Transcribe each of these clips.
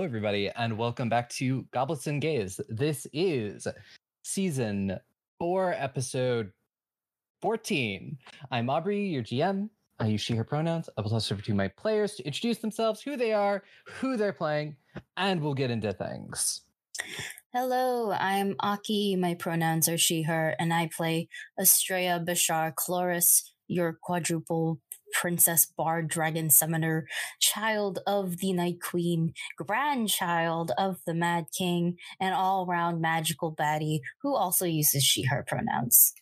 Hello, everybody, and welcome back to Goblets and Gays. This is season four, episode 14. I'm Aubrey, your GM. I use she, her pronouns. I will toss over to my players to introduce themselves, who they are, who they're playing, and we'll get into things. Hello, I'm Aki. My pronouns are she, her, and I play Astraea Bashar Chloris, your quadruple princess bard dragon summoner, child of the Night Queen, grandchild of the Mad King, and all round magical baddie who also uses she, her pronouns.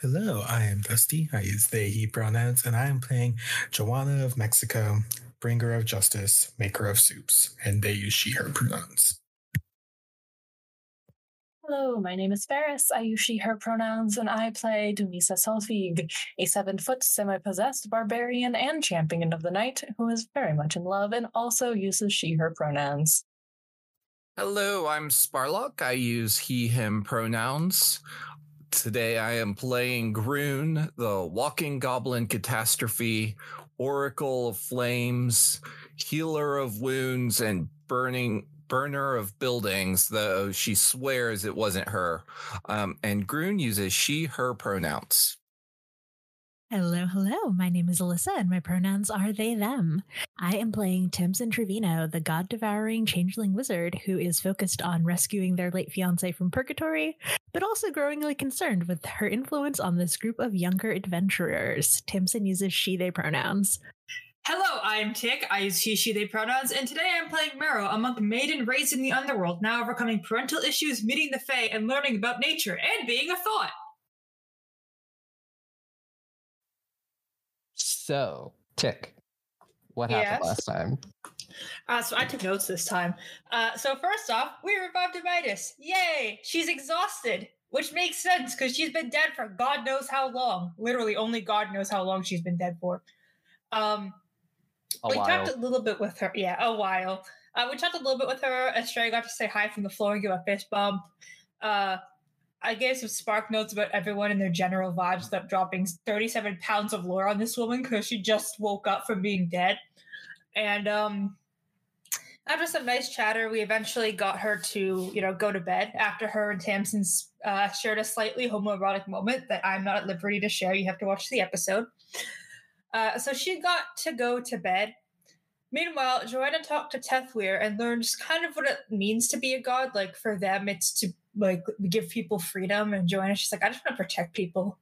Hello, I am Dusty. I use they, he pronouns, and I am playing Joanna of Mexico, bringer of justice, maker of soups, and they use she, her pronouns. Hello, my name is Ferris. I use she, her pronouns, and I play Dumisa Solfig, a seven foot semi possessed barbarian and champion of the night who is very much in love and also uses she, her pronouns. Hello, I'm Sparlock. I use he, him pronouns. Today I am playing Grun, the walking goblin catastrophe, oracle of flames, healer of wounds, and burning burner of buildings, though she swears it wasn't her. Um, and Grun uses she, her pronouns. Hello, hello. My name is Alyssa, and my pronouns are they, them. I am playing Tamsin Trevino, the god devouring changeling wizard who is focused on rescuing their late fiance from purgatory, but also growingly concerned with her influence on this group of younger adventurers. Tamsin uses she, they pronouns. Hello, I am Tick. I use he, she, they pronouns, and today I'm playing Marrow, a monk maiden raised in the underworld, now overcoming parental issues, meeting the Fae, and learning about nature and being a thought. So, Tick, what happened Yes. last time? Uh, so I took notes this time. Uh, so first off, we revived Amytis. Yay! She's exhausted, which makes sense because she's been dead for God knows how long. Literally, only God knows how long she's been dead for. Um, we while. talked a little bit with her. Yeah, a while. Uh, we talked a little bit with her. Astraea got to say hi from the floor and give a fist bump. Uh, I gave some spark notes about everyone and their general vibes without dropping 37 pounds of lore on this woman because she just woke up from being dead. And um, after some nice chatter, we eventually got her to, you know, go to bed after her and Tamsin's uh, shared a slightly homoerotic moment that I'm not at liberty to share. You have to watch the episode. Uh, so she got to go to bed. Meanwhile, Joanna talked to Tethweir and learned kind of what it means to be a god. Like for them, it's to like give people freedom. And Joanna she's like, I just want to protect people.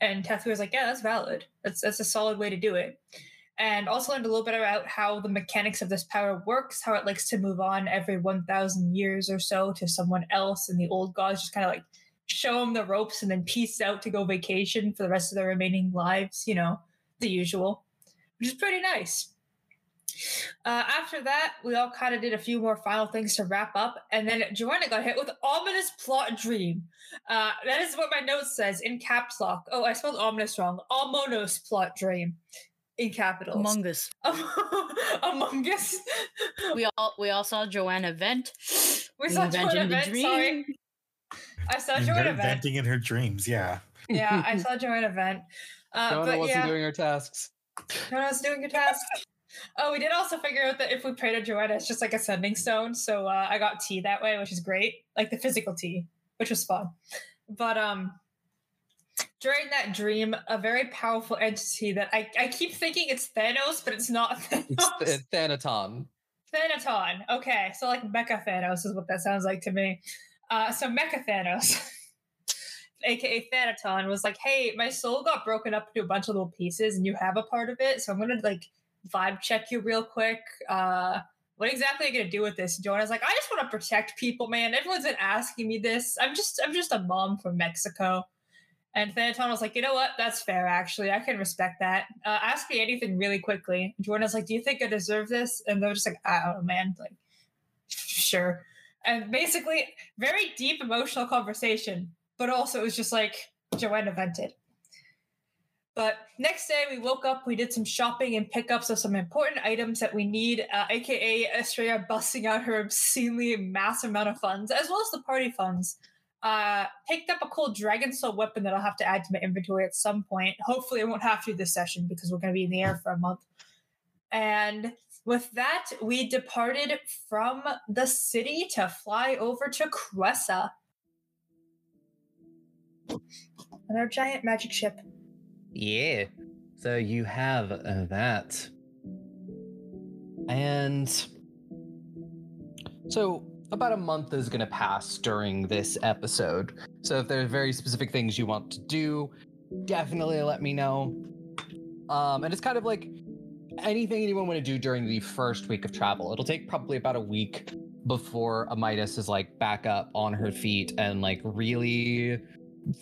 And Tethweir's like, Yeah, that's valid. That's that's a solid way to do it. And also learned a little bit about how the mechanics of this power works, how it likes to move on every 1,000 years or so to someone else. And the old gods just kind of like show them the ropes and then peace out to go vacation for the rest of their remaining lives, you know, the usual, which is pretty nice. Uh, after that, we all kind of did a few more final things to wrap up, and then Joanna got hit with ominous plot dream. Uh, that is what my note says in caps lock. Oh, I spelled ominous wrong. Ominous plot dream in capitals. Among Us. Among Us. We all we all saw Joanna vent. We We saw invented Joanna the vent. dream. Sorry, I saw And Joanna they're vent. venting in her dreams, yeah. Yeah, I saw Joanna vent. Uh, Joanna but wasn't yeah, doing her tasks. Joanna was doing your task. Oh, we did also figure out that if we pray to Joanna, it's just like a sending stone. So uh, I got tea that way, which is great, like the physical tea, which was fun. But um, during that dream, a very powerful entity that I, I keep thinking it's Thanos, but it's not Thanos. It's Th- Thanaton. Thanaton. Okay, so like Mecha Thanos is what that sounds like to me. Uh, so Mecha Thanos, aka Thanaton, was like, "Hey, my soul got broken up into a bunch of little pieces, and you have a part of it. So I'm gonna like vibe check you real quick. Uh, what exactly are you gonna do with this?" Joanna's like, "I just want to protect people, man. Everyone's been asking me this. I'm just, I'm just a mom from Mexico." And Thanaton was like, you know what? That's fair, actually. I can respect that. Uh, ask me anything really quickly. And like, do you think I deserve this? And they're just like, I don't know, man. Like, sure. And basically, very deep emotional conversation, but also it was just like Joanna vented. But next day, we woke up, we did some shopping and pickups of some important items that we need, uh, aka Astraea busting out her obscenely mass amount of funds, as well as the party funds uh, picked up a cool dragon soul weapon that I'll have to add to my inventory at some point. Hopefully, I won't have to this session because we're going to be in the air for a month. And with that, we departed from the city to fly over to Cressa. On our giant magic ship. Yeah. So you have uh, that. And so about a month is going to pass during this episode. So if there's very specific things you want to do, definitely let me know. Um, and it's kind of like anything anyone want to do during the first week of travel. It'll take probably about a week before Amytis is like back up on her feet and like really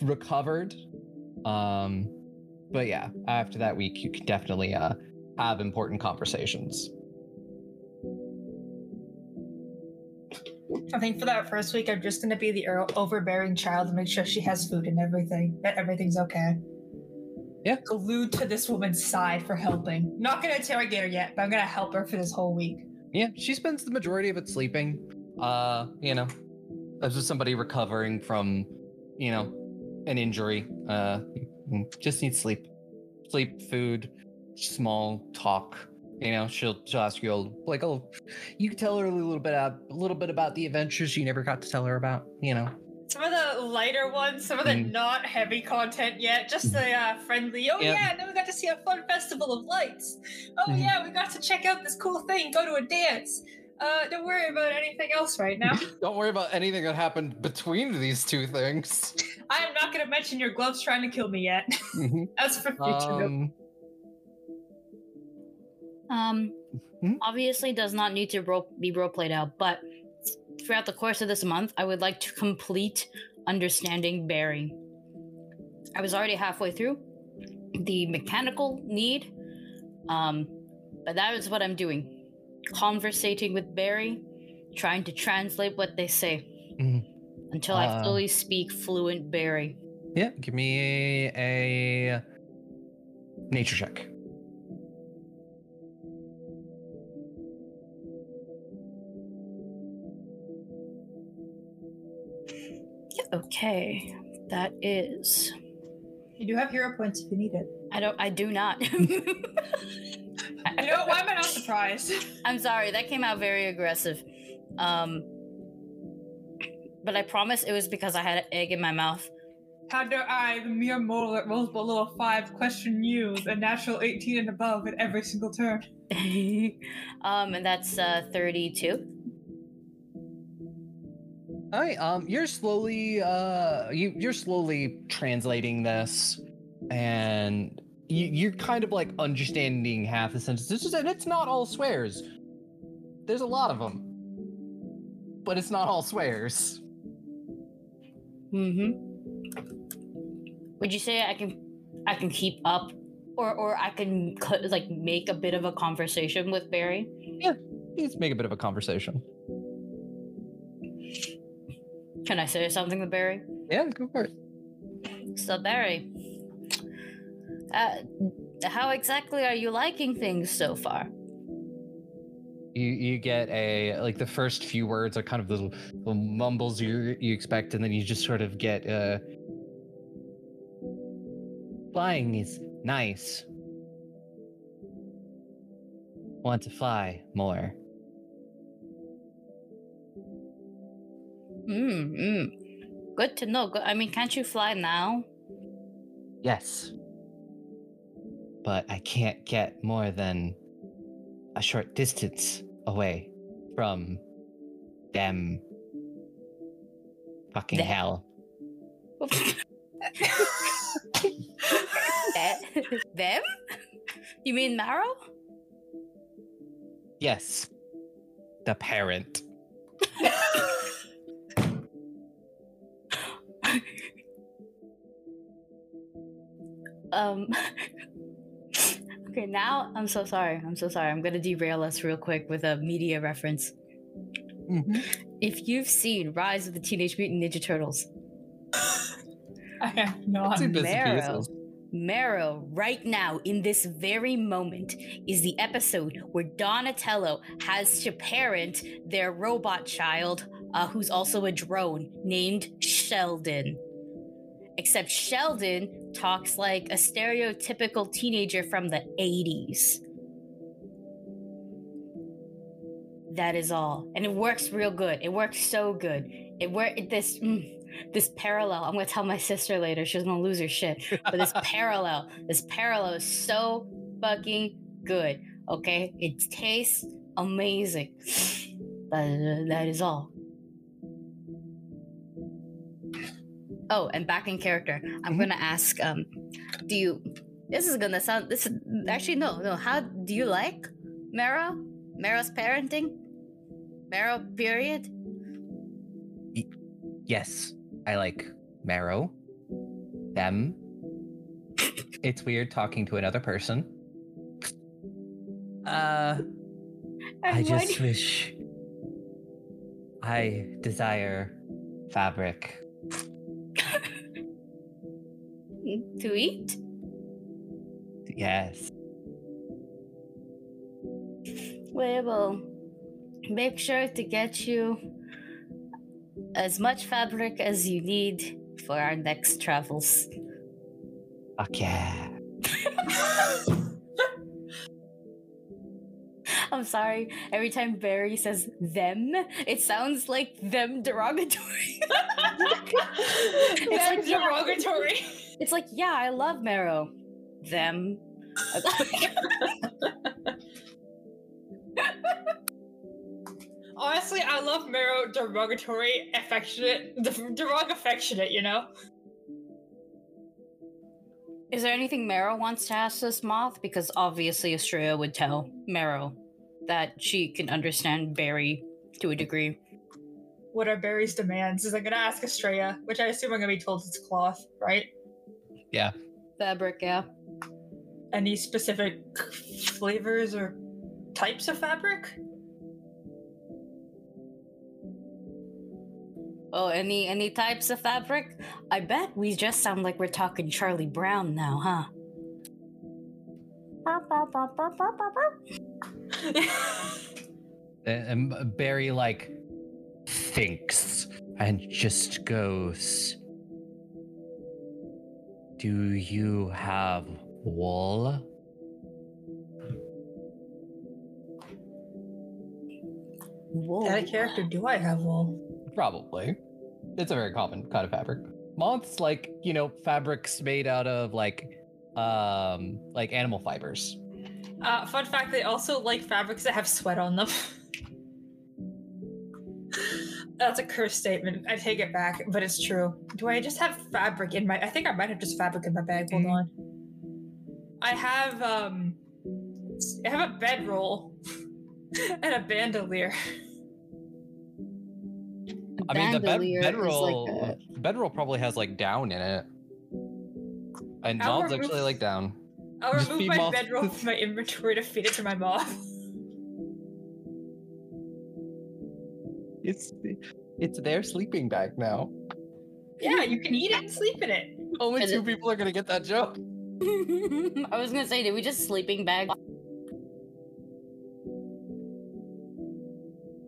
recovered. Um, but yeah, after that week, you can definitely uh, have important conversations. I think for that first week, I'm just going to be the er- overbearing child and make sure she has food and everything, that everything's okay. Yeah. Glued to this woman's side for helping. Not going to interrogate her yet, but I'm going to help her for this whole week. Yeah, she spends the majority of it sleeping. Uh, you know, as just somebody recovering from, you know, an injury. Uh, just needs sleep, sleep, food, small talk. You know, she'll she'll ask you like, oh, you can tell her a little bit about a little bit about the adventures you never got to tell her about. You know, Some of the lighter ones, some of the Mm. not heavy content yet, just the uh, friendly. Oh Yeah. yeah, and then we got to see a fun festival of lights. Oh Mhm. yeah, we got to check out this cool thing, go to a dance. Uh, don't worry about anything else right now. don't worry about anything that happened between these two things. I am not going to mention your gloves trying to kill me yet. That's for future. note. um, Um, Hmm? obviously does not need to role, be role played out, but throughout the course of this month, I would like to complete understanding Barry. I was already halfway through the mechanical need, um, but that is what I'm doing. Conversating with Barry, trying to translate what they say Mhm. until I Uh, fully speak fluent Barry. yeah, give me a nature check. Okay, that is. You do have hero points if you need it. I don't. I do not. You know, why am I not surprised? I'm sorry, that came out very aggressive. Um, but I promise it was because I had an egg in my mouth. How dare I, the mere mortal that rolls below a 5, question you, a natural 18 and above at every single turn? um, and that's uh 32. All right, um, you're slowly, uh, you you're slowly translating this, and you you're kind of like understanding half the sentences, and it's not all swears. There's a lot of them, but it's not all swears. Mm-hmm. Would you say I can, I can keep up, or or I can co- like make a bit of a conversation with Barry? Yeah, Let's make a bit of a conversation. Can I say something to Barry? Yeah, go for it. So Barry, uh, how exactly are you liking things so far? You you get a like the first few words are kind of the little, little mumbles you you expect, and then you just sort of get uh. Flying is nice. Want to fly more. Mm. Good to know. I mean, can't you fly now? Yes. But I can't get more than a short distance away from them. Fucking Them? hell. Them? You mean Marrow? Yes. The parent. Um. okay, now I'm so sorry. I'm so sorry. I'm gonna derail us real quick with a media reference. If you've seen Rise of the Teenage Mutant Ninja Turtles, I have not. Two bits Marrow. Marrow, right now, in this very moment, is the episode where Donatello has to parent their robot child, uh, who's also a drone, named Sheldon. Except Sheldon talks like a stereotypical teenager from the 80s. That is all, and it works real good. It works so good. It work this mm, this parallel. I'm gonna tell my sister later. She's gonna lose her shit. But this parallel, this parallel is so fucking good. Okay, it tastes amazing. That, that is all. Oh, and back in character, I'm Mhm. gonna ask. Um, do you? This is gonna sound. This is actually no, no. How do you like Marrow? Marrow's parenting? Mero period? Yes, I like marrow. Them. it's weird talking to another person. Uh, I And just wish I desire fabric. To eat. Yes. We will make sure to get you as much fabric as you need for our next travels. Fuck yeah. I'm sorry. Every time Barry says them, it sounds like them derogatory. it's That's like yeah, derogatory. It's like yeah, I love Marrow. Them. Honestly, I love Marrow derogatory, affectionate, derog affectionate, you know? Is there anything Marrow wants to ask this moth? Because obviously Astraea would tell Marrow that she can understand Barry to a degree. What are Barry's demands? Is I'm gonna ask Astraea, which I assume I'm gonna be told it's cloth, right? Fabric, yeah. Any specific flavors or types of fabric? Oh, any any types of fabric? I bet we just sound like we're talking Charlie Brown now, huh? And and Barry like thinks and just goes. Do you have wool? Whoa. Out of character, do I have wool? Probably. It's a very common kind of fabric. Moths like, you know, fabrics made out of like um like animal fibers. Uh, fun fact: they also like fabrics that have sweat on them. That's a curse statement. I take it back, but it's true. Do I just have fabric in my? I think I might have just fabric in my bag. Hold Mhm. on. I have um, I have a bedroll and a bandolier. I mean the bed, bedroll like bedroll probably has like down in it. And I'll moths remove- actually like down. I'll Just remove my moths. bedroll from my inventory to feed it to my moth. It's it's their sleeping bag now. yeah, you can eat it and sleep in it. Only two it- people are gonna get that joke. I was gonna say, did we just sleeping bag?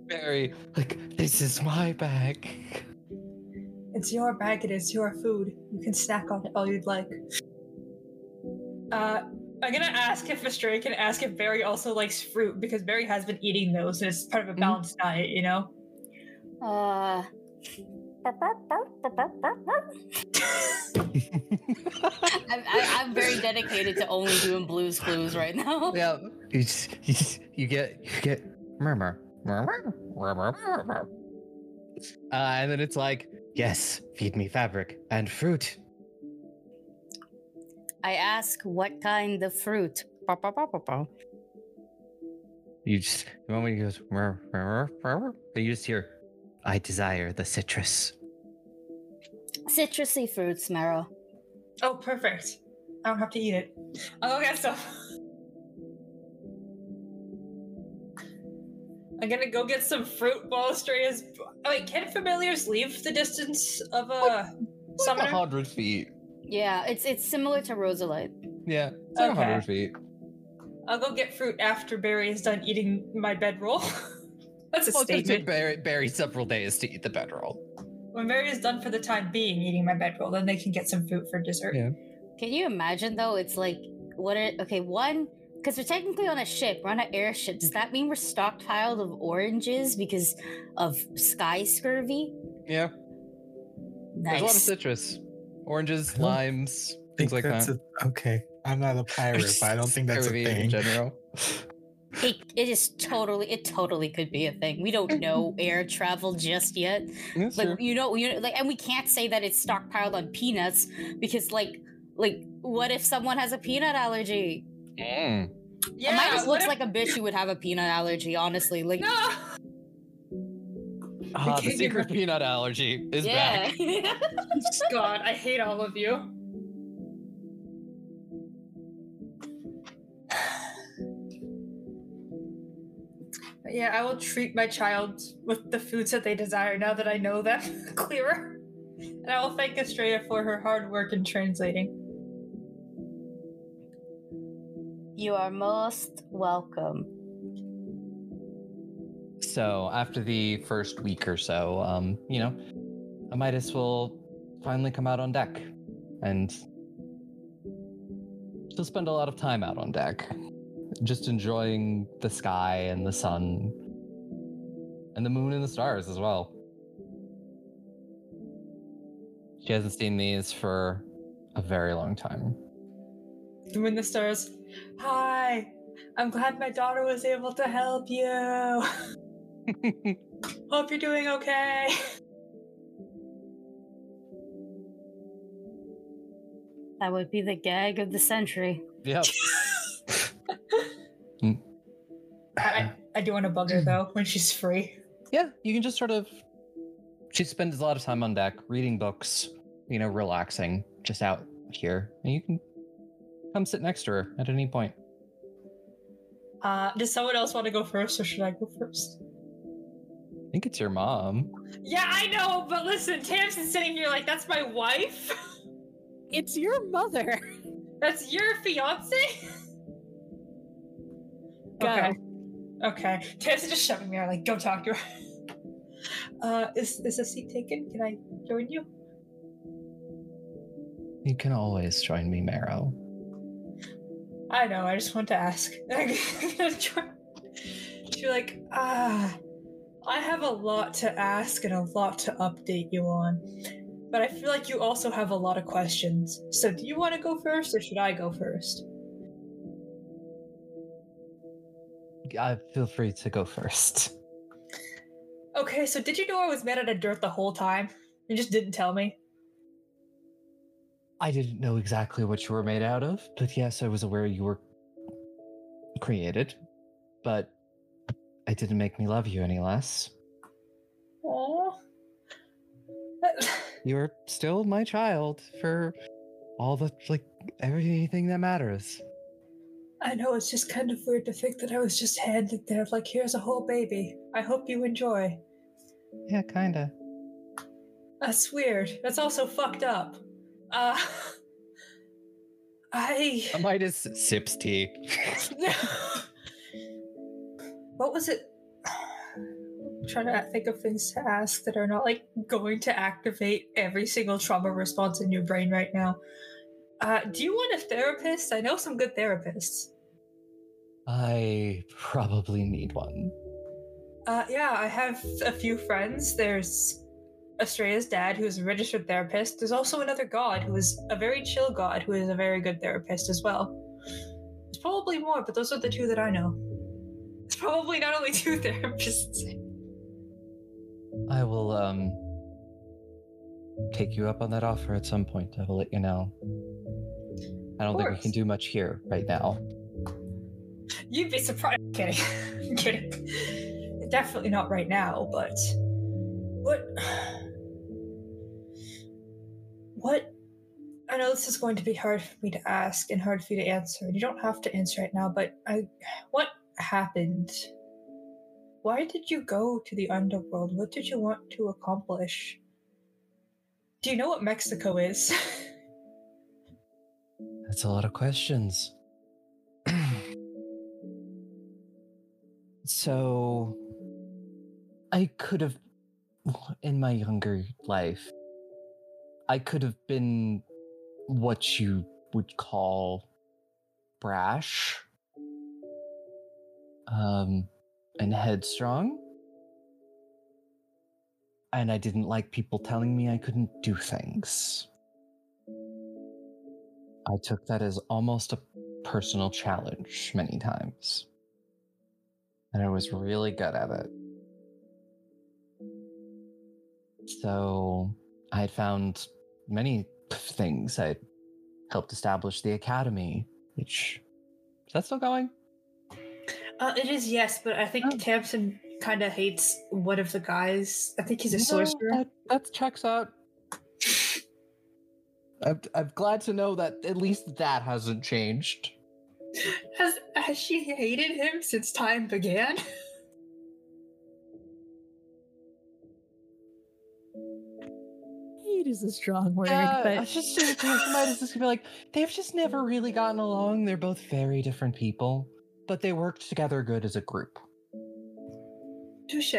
Barry, like, this is my bag. It's your bag, it is your food. You can snack on it all you'd like. Uh, I'm gonna ask if Astraea can ask if Barry also likes fruit because Barry has been eating those and it's part of a Mhm. balanced diet, you know? Uh. I'm, I, I'm very dedicated to only doing blues clues right now. yeah, you, just, you, just- you get you get murmur, murmur, murmur, murmur. Uh, and then it's like, yes, feed me fabric and fruit. I ask what kind of fruit. You just the moment he goes, murmur, murmur, murmur, you just hear, I desire the citrus. Citrusy fruits, Marrow. Oh, perfect. I don't have to eat it. I'll go get some. I'm gonna go get some fruit while Astraea's. Oh, wait, can familiars leave the distance of a Like a summoner? hundred feet. Yeah, it's it's similar to Rosalite. Yeah, it's like Okay. hundred feet. I'll go get fruit after Barry is done eating my bedroll. That's a Well, it's gonna take statement. Barry, Barry several days to eat the bedroll. When Barry is done for the time being eating my bedroll, then they can get some food for dessert. Yeah. Can you imagine though? It's like what? Are, okay, one because we're technically on a ship, we're on an airship. Does that mean we're stockpiled of oranges because of sky scurvy? Yeah, there's a lot of citrus, oranges, limes, things like that's that. a- okay. I'm not a pirate, but I don't think that's a Scurvy thing. in general. It, it is totally, it totally could be a thing. We don't know air travel just yet. That's like true. you know you know like and we can't say that it's stockpiled on peanuts because like like what if someone has a peanut allergy Mm. Yeah, Amytis what looks if- like a bitch who would have a peanut allergy honestly like No. Ah, the secret peanut allergy is yeah back. God, I hate all of you. But yeah, I will treat my child with the foods that they desire now that I know them clearer. And I will thank Astraea for her hard work in translating. you are most welcome So after the first week or so, um, you know, Amytis will finally come out on deck, and she'll spend a lot of time out on deck, just enjoying the sky and the sun, and the moon and the stars as well. She hasn't seen these for a very long time. The moon and the stars, hi, I'm glad my daughter was able to help you. Hope you're doing okay. that would be the gag of the century Yep. I, I do want to bug her though when she's free. yeah, you can just sort of. She spends a lot of time on deck reading books, you know, relaxing, just out here. And you can come sit next to her at any point. Uh, does someone else want to go first, or should I go first? I think it's your mom. Yeah, I know, but listen, Tamsin's sitting here like that's my wife. It's your mother. That's your fiance. Go. Okay. Okay. Tamsin's just shoving me out like, go talk to her. Uh, is is a seat taken? Can I join you? You can always join me, Marrow. I know. I just want to ask. She's like, ah, I have a lot to ask and a lot to update you on, but I feel like you also have a lot of questions. So, do you want to go first, or should I go first? Uh, feel free to go first. Okay. So, did you know I was made out of dirt the whole time? You just didn't tell me. I didn't know exactly what you were made out of, but yes, I was aware you were created. But it didn't make me love you any less. Aww. You're still my child for all the like everything that matters. I know it's just kind of weird to think that I was just handed there, like, here's a whole baby. I hope you enjoy. Yeah, kinda. That's weird. That's also fucked up. Uh, I. Midas sips tea. what was it? I'm trying to think of things to ask that are not like going to activate every single trauma response in your brain right now. Uh, do you want a therapist? I know some good therapists. I probably need one. Uh, yeah, I have a few friends. There's Astraea's dad, who is a registered therapist. There's also another god who is a very chill god who is a very good therapist as well. There's probably more, but those are the two that I know. It's probably not only two therapists. I will um take you up on that offer at some point. I will let you know. I don't think we can do much here right now. You'd be surprised. I'm kidding. I'm kidding. Definitely not right now, but what? What? I know this is going to be hard for me to ask and hard for you to answer. and You don't have to answer right now, but I. What happened? Why did you go to the underworld? What did you want to accomplish? Do you know what Mexico is? That's a lot of questions. So, I could have, in my younger life, I could have been what you would call brash um, and headstrong. And I didn't like people telling me I couldn't do things. I took that as almost a personal challenge many times. And I was really good at it. So I had found many things. I helped establish the academy, which is that still going? Uh, it is yes, but I think Oh. Tamsin kind of hates one of the guys. I think he's a No, sorcerer. That, that checks out. I'm, I'm glad to know that at least that hasn't changed. Has has she hated him since time began? Hate is a strong word, Yeah, I but was just thinking might as just be like they've just never really gotten along. They're both very different people, but they worked together good as a group. Touche.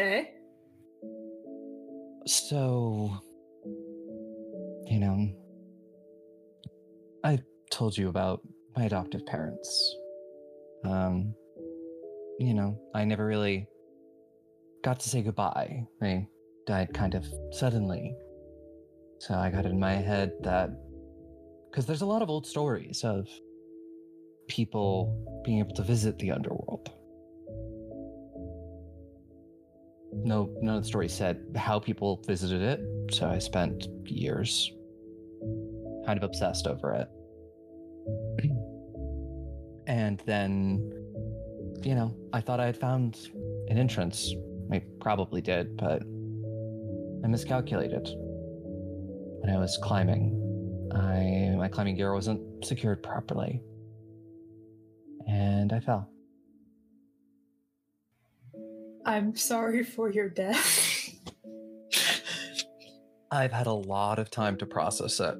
So, you know, I told you about my adoptive parents. Um, you know, I never really got to say goodbye. They died kind of suddenly. So I got in my head that because there's a lot of old stories of people being able to visit the underworld. No, none of the stories said how people visited it, so I spent years kind of obsessed over it. and then, you know, I thought I had found an entrance. I probably did, but I miscalculated. When I was climbing, I my climbing gear wasn't secured properly, and I fell. I'm sorry for your death. I've had a lot of time to process it.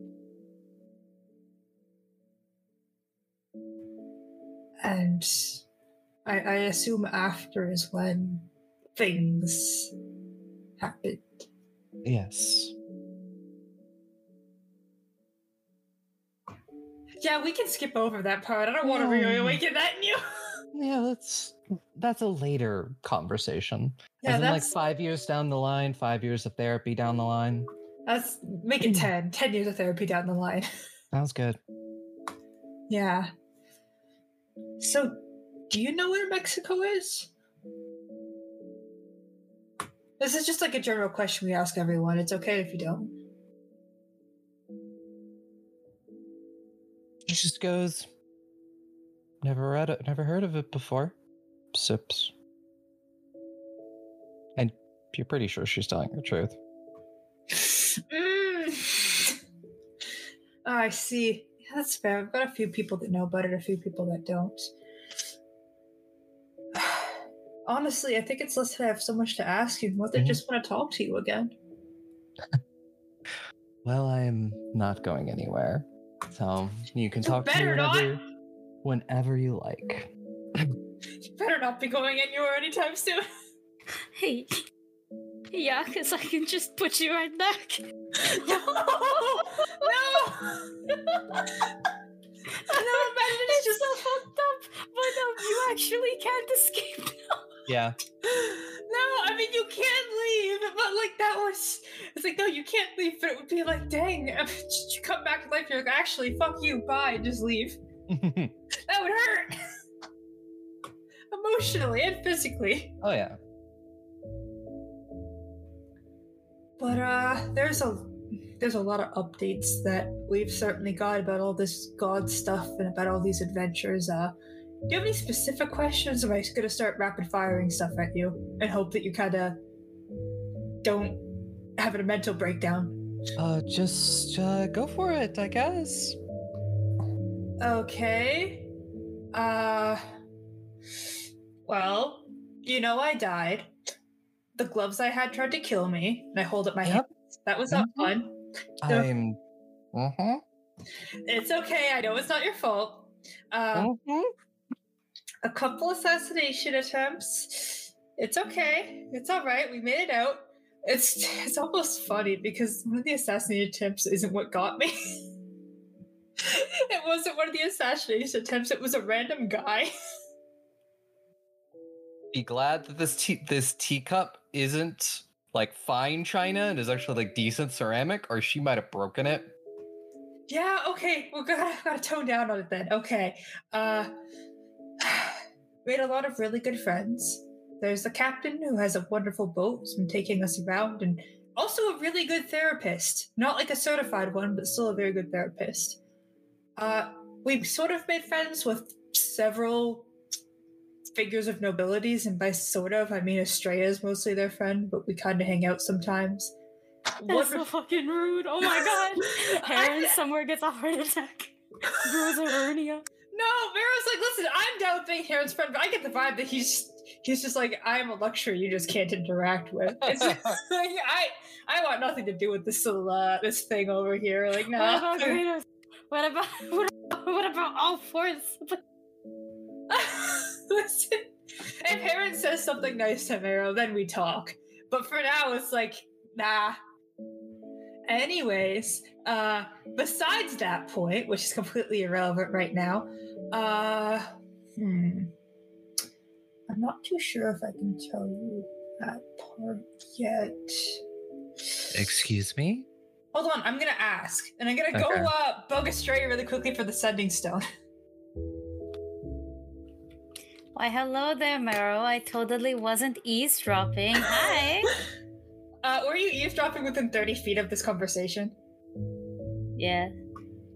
And I, I assume after is when things happened. Yes. Yeah, we can skip over that part. I don't want to Yeah. reawaken that in you. Yeah, that's that's a later conversation. yeah, As in like five years down the line, five years of therapy down the line. that's make it 10. 10 years of therapy down the line. Sounds good. Yeah. So, do you know where Mexico is? This is just like a general question we ask everyone. It's okay if you don't. She just goes. Never read it. Never heard of it before. Sips. And you're pretty sure she's telling the truth. Mm. Oh, I see. Yeah, that's fair. I've got a few people that know about it, a few people that don't. Honestly, I think it's less that I have so much to ask you, more they Mhm. just want to talk to you again. Well, I am not going anywhere, so you can You talk to me better not. whenever, whenever you like. You better not be going anywhere anytime soon. Hey, yeah, because I can just put you right back. no! no! No, imagine it's just so fucked up, but um, you actually can't escape now. Yeah. No, I mean you can't leave, but like that was it's like no, you can't leave, but it would be like, dang, just you come back to life, you're like, actually, fuck you, bye, just leave. That would hurt. Emotionally and physically. oh yeah. But uh there's a there's a lot of updates that we've certainly got about all this god stuff and about all these adventures. Uh do you have any specific questions? Or am I just gonna start rapid firing stuff at you and hope that you kinda don't have a mental breakdown? Uh, just uh, go for it, I guess. Okay. Uh well, you know I died. The gloves I had tried to kill me, and I hold up my Yep. hands. That was not Mhm. fun. No. I'm. Uh-huh. It's okay. I know it's not your fault. Um, Mhm. a couple assassination attempts. It's okay. It's all right. We made it out. It's it's almost funny because one of the assassination attempts isn't what got me. it wasn't one of the assassination attempts. It was a random guy. be glad that this tea this teacup isn't like fine china and is actually like decent ceramic, or she might have broken it. Yeah, okay. We're gonna gotta tone down on it then. Okay. Uh made a lot of really good friends. There's the captain who has a wonderful boat, who's been taking us around, and also a really good therapist. Not like a certified one, but still a very good therapist. Uh we've sort of made friends with several figures of nobilities, and by sort of I mean Astraea is mostly their friend, but we kinda hang out sometimes. That's so fucking rude. Oh my god. Heron somewhere gets a heart attack. Grows a hernia. No, Vera's like, listen, I'm down with being Heron's friend, but I get the vibe that he's he's just like, I'm a luxury you just can't interact with. It's like, I I want nothing to do with this uh, this thing over here. Like, no. What about what about, what about all fours? Listen, if Heron says something nice to Vero, then we talk. But for now, it's like, nah. Anyways, uh, besides that point, which is completely irrelevant right now, uh, hmm. I'm not too sure if I can tell you that part yet. Excuse me? Hold on, I'm gonna ask. And I'm gonna Okay. go uh bug Astraea really quickly for the sending stone. Why, hello there, Marrow. I totally wasn't eavesdropping. Hi. Uh, were you eavesdropping within 30 feet of this conversation? Yeah.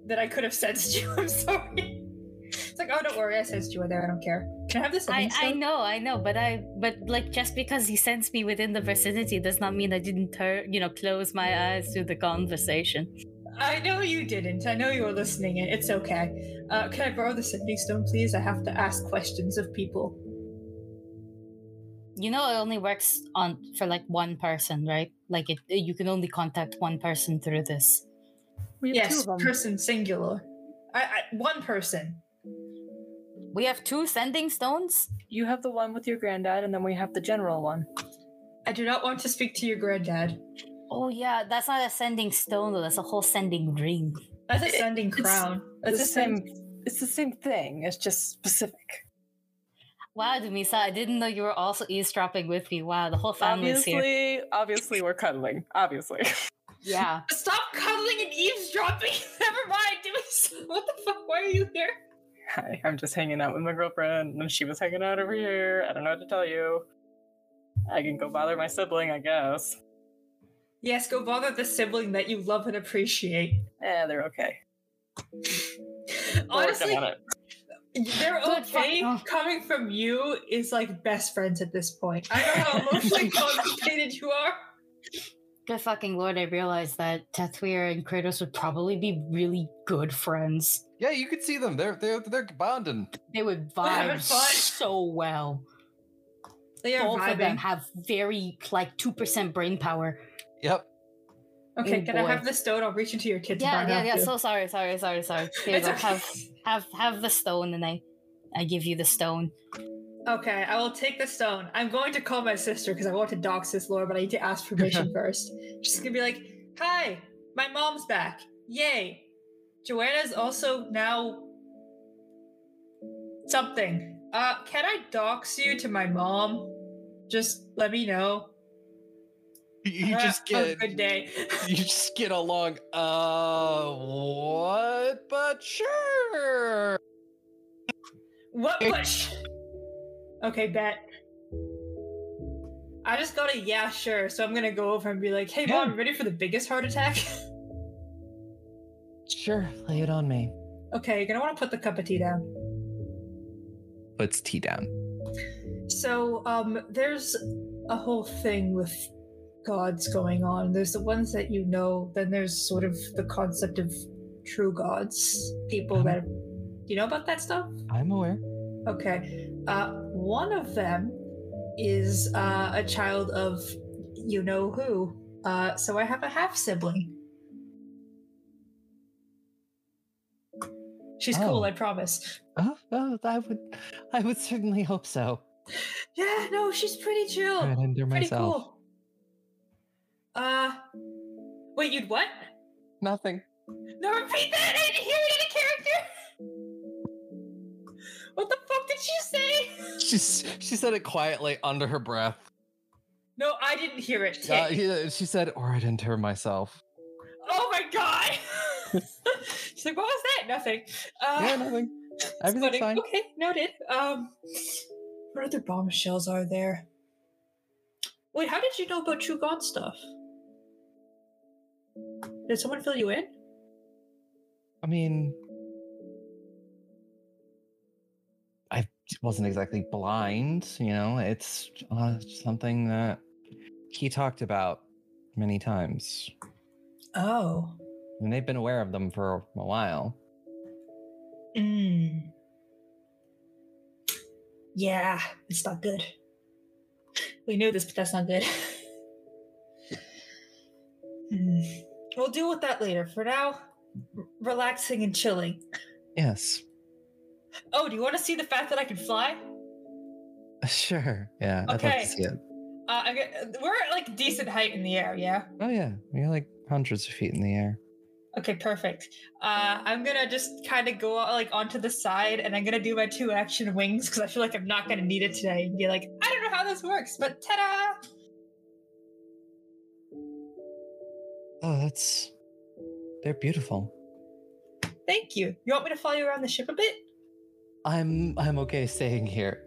That I could have sensed you. I'm sorry. It's like, oh, don't worry, I sensed you were there. I don't care. Can I have this? I, I know, I know, but I but like just because he sensed me within the vicinity does not mean I didn't turn you know, close my eyes to the conversation. I know you didn't. I know you were listening. in. It's okay. Uh, can I borrow the sending stone, please? I have to ask questions of people. You know it only works on for like one person, right? Like it you can only contact one person through this. We have Yes, two of them. person singular. I, I one person. We have two sending stones? you have the one with your granddad, and then we have the general one. I do not want to speak to your granddad. Oh yeah, that's not a sending stone though, that's a whole sending ring. That's a It- sending it's crown. That's the the same. same. It's the same thing. It's just specific. Wow, Dumisa, I didn't know you were also eavesdropping with me. Wow, the whole family's here. Obviously, obviously, we're cuddling. Obviously. Yeah. Stop cuddling and eavesdropping. Never mind. Do it. What the fuck? Why are you here? Hi, I'm just hanging out with my girlfriend, and she was hanging out over here. I don't know what to tell you. I can go bother my sibling, I guess. Yes, go bother the sibling that you love and appreciate. Eh, they're okay. Honestly, working on it. they're okay. Coming from you is like best friends at this point. I know how emotionally complicated you are. Good fucking lord, I realized that Tethwir and Kratos would probably be really good friends. Yeah, you could see them. They're they're they're bonding. They would having vibe so well. They are Both of them have very like two percent brain power. Yep. Okay, Oh, can I have the stone? I'll reach into your kids. Yeah, yeah, yeah. to. So sorry, sorry, sorry, sorry. Here you It's go. okay. Have have have the stone, and I I give you the stone. Okay, I will take the stone. I'm going to call my sister because I want to dox this lore, but I need to ask permission first. She's gonna be like, "Hi, my mom's back! Yay!" Joanna's also now something. Uh, can I dox you to my mom? Just let me know. You just have a get good day. you just get along. Uh, what? But sure. what? What? sh- Okay, bet. I just got a yeah, sure. So I'm gonna go over and be like, "Hey, mom, Yeah. you ready for the biggest heart attack?" Sure, lay it on me. okay, you're gonna want to put the cup of tea down. Puts tea down. So, um, there's a whole thing with gods going on. There's the ones that you know, then there's sort of the concept of true gods. People Mhm. that. Do you know about that stuff? I'm aware. Okay. Uh, one of them is uh, a child of you know who. Uh, so I have a half sibling. She's cool, Oh. I promise. Oh, oh, I would, I would certainly hope so. Yeah, no, she's pretty chill. Right under pretty myself. cool. Uh, wait, you'd what? Nothing. No, repeat that. I didn't hear it in a character. What the fuck did she say? She she said it quietly under her breath. No, I didn't hear it. Uh, she said, "Or I didn't hear myself." Oh my god! She's like, what was that? Nothing. Uh, Yeah, nothing. Everything's fine. Okay, noted. Um, what other bombshells are there? Wait, how did you know about True God stuff? Did someone fill you in? I mean, I wasn't exactly blind, you know. It's uh, something that he talked about many times, Oh. and they've been aware of them for a while. Mm. Yeah, it's not good. We knew this, but that's not good. Hmm. We'll deal with that later. For now, r- relaxing and chilling. Yes, Oh, do you want to see the fact that I can fly? sure. Yeah, I'd love Okay. to see it. Uh, get, we're at like decent height in the air, yeah. Oh yeah, We're like hundreds of feet in the air. Okay, perfect. Uh, I'm gonna just kind of go like onto the side, and I'm gonna do my two action wings because I feel like I'm not gonna need it today. And be like, I don't know how this works, but ta-da! Oh, that's they're beautiful. Thank you. You want me to follow you around the ship a bit? I'm I'm okay staying here.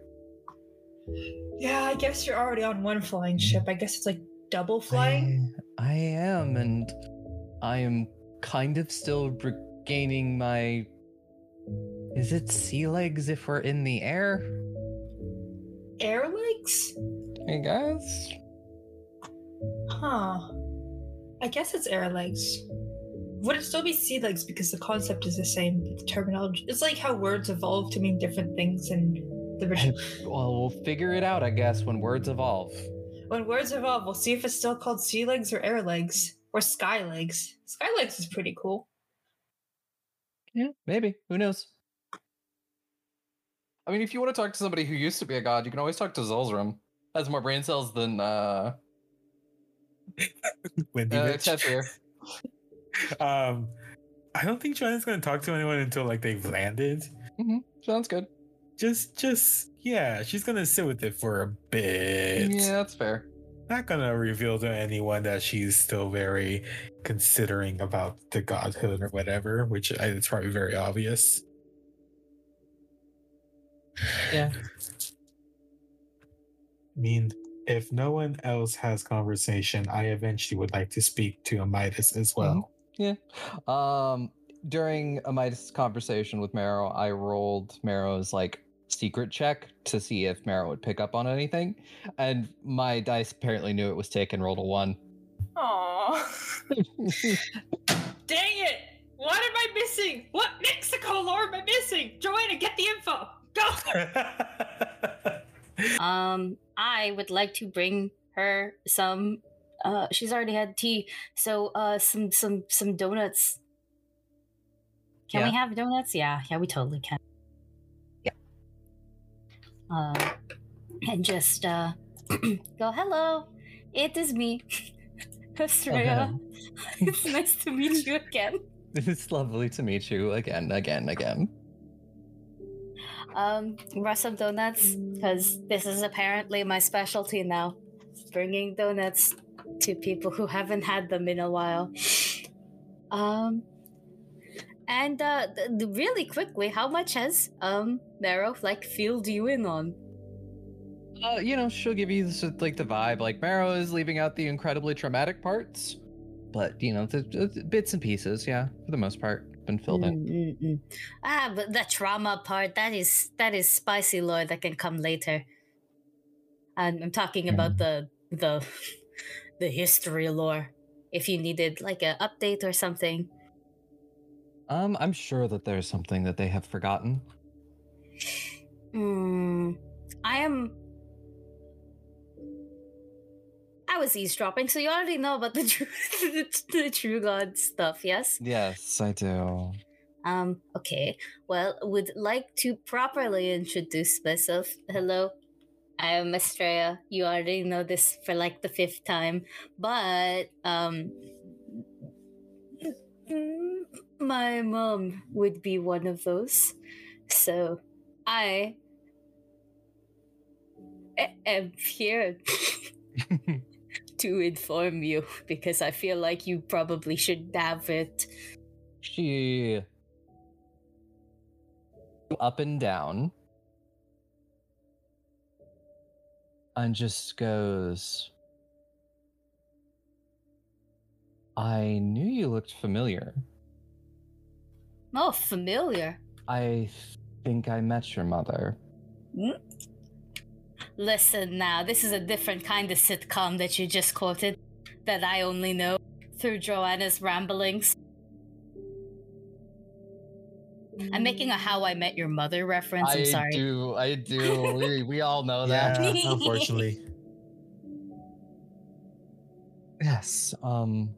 Yeah, I guess you're already on one flying ship. I guess it's like double flying. I, I am, and I am kind of still regaining my. Is it sea legs if we're in the air? Air legs? I guess. Huh. I guess it's air legs. Would it still be sea legs because the concept is the same? but The terminology. It's like how words evolve to mean different things in the original. Well, we'll figure it out, I guess, when words evolve. when words evolve, we'll see if it's still called sea legs or air legs or sky legs. Sky legs is pretty cool. Yeah, maybe. Who knows? I mean, if you want to talk to somebody who used to be a god, you can always talk to Zolzrum. Has more brain cells than uh, Wendy uh. Um, I don't think Joanna's gonna talk to anyone until like they've landed. hmm Sounds good. Just, just yeah, she's gonna sit with it for a bit. Yeah, that's fair. Not gonna reveal to anyone that she's still very considering about the godhood or whatever, which I, it's probably very obvious. Yeah. I mean, if no one else has conversation, I eventually would like to speak to Amytis as well. Yeah. Um, during Amytis' conversation with Marrow, I rolled Marrow's like secret check to see if Marrow would pick up on anything, and my dice apparently knew it was taken. Rolled a one. Aww. Dang it! What am I missing? What Mexico lore am I missing? Joanna, get the info. Go. Um, I would like to bring her some. Uh, she's already had tea, so uh, some some some donuts. Can we have donuts? Yeah, yeah, we totally can. Yeah. Um, and just uh, go. Hello, it is me, Astraea. it's nice to meet you again. It's lovely to meet you again, again, again. Um, donuts because this is apparently my specialty now. Bringing donuts to people who haven't had them in a while. Um, and uh, th- really quickly, how much has um Marrow like filled you in on? Uh, you know, she'll give you this, like the vibe. Like Marrow is leaving out the incredibly traumatic parts, but you know, the, the bits and pieces. Yeah, for the most part, been filled in. Mm, mm, mm. Ah, but the trauma part that is that is spicy lore that can come later. And I'm talking about the the the history lore. If you needed like an update or something. Um, I'm sure that there's something that they have forgotten. Hmm. I am. I was eavesdropping, so you already know about the true, the true God stuff, yes? Yes, I do. Um, okay. Well, would like to properly introduce myself. Hello. I am Astraea. You already know this for like the fifth time. But um my mom would be one of those. So I am here to inform you because I feel like you probably should have it. she up and down and just goes I knew you looked familiar. Oh, familiar. I think I met your mother. Hmm? Listen now, this is a different kind of sitcom that you just quoted that I only know through Joanna's ramblings. I'm making a How I Met Your Mother reference. I'm I sorry. do, I do. we, we all know that. Yeah, unfortunately. Yes. Um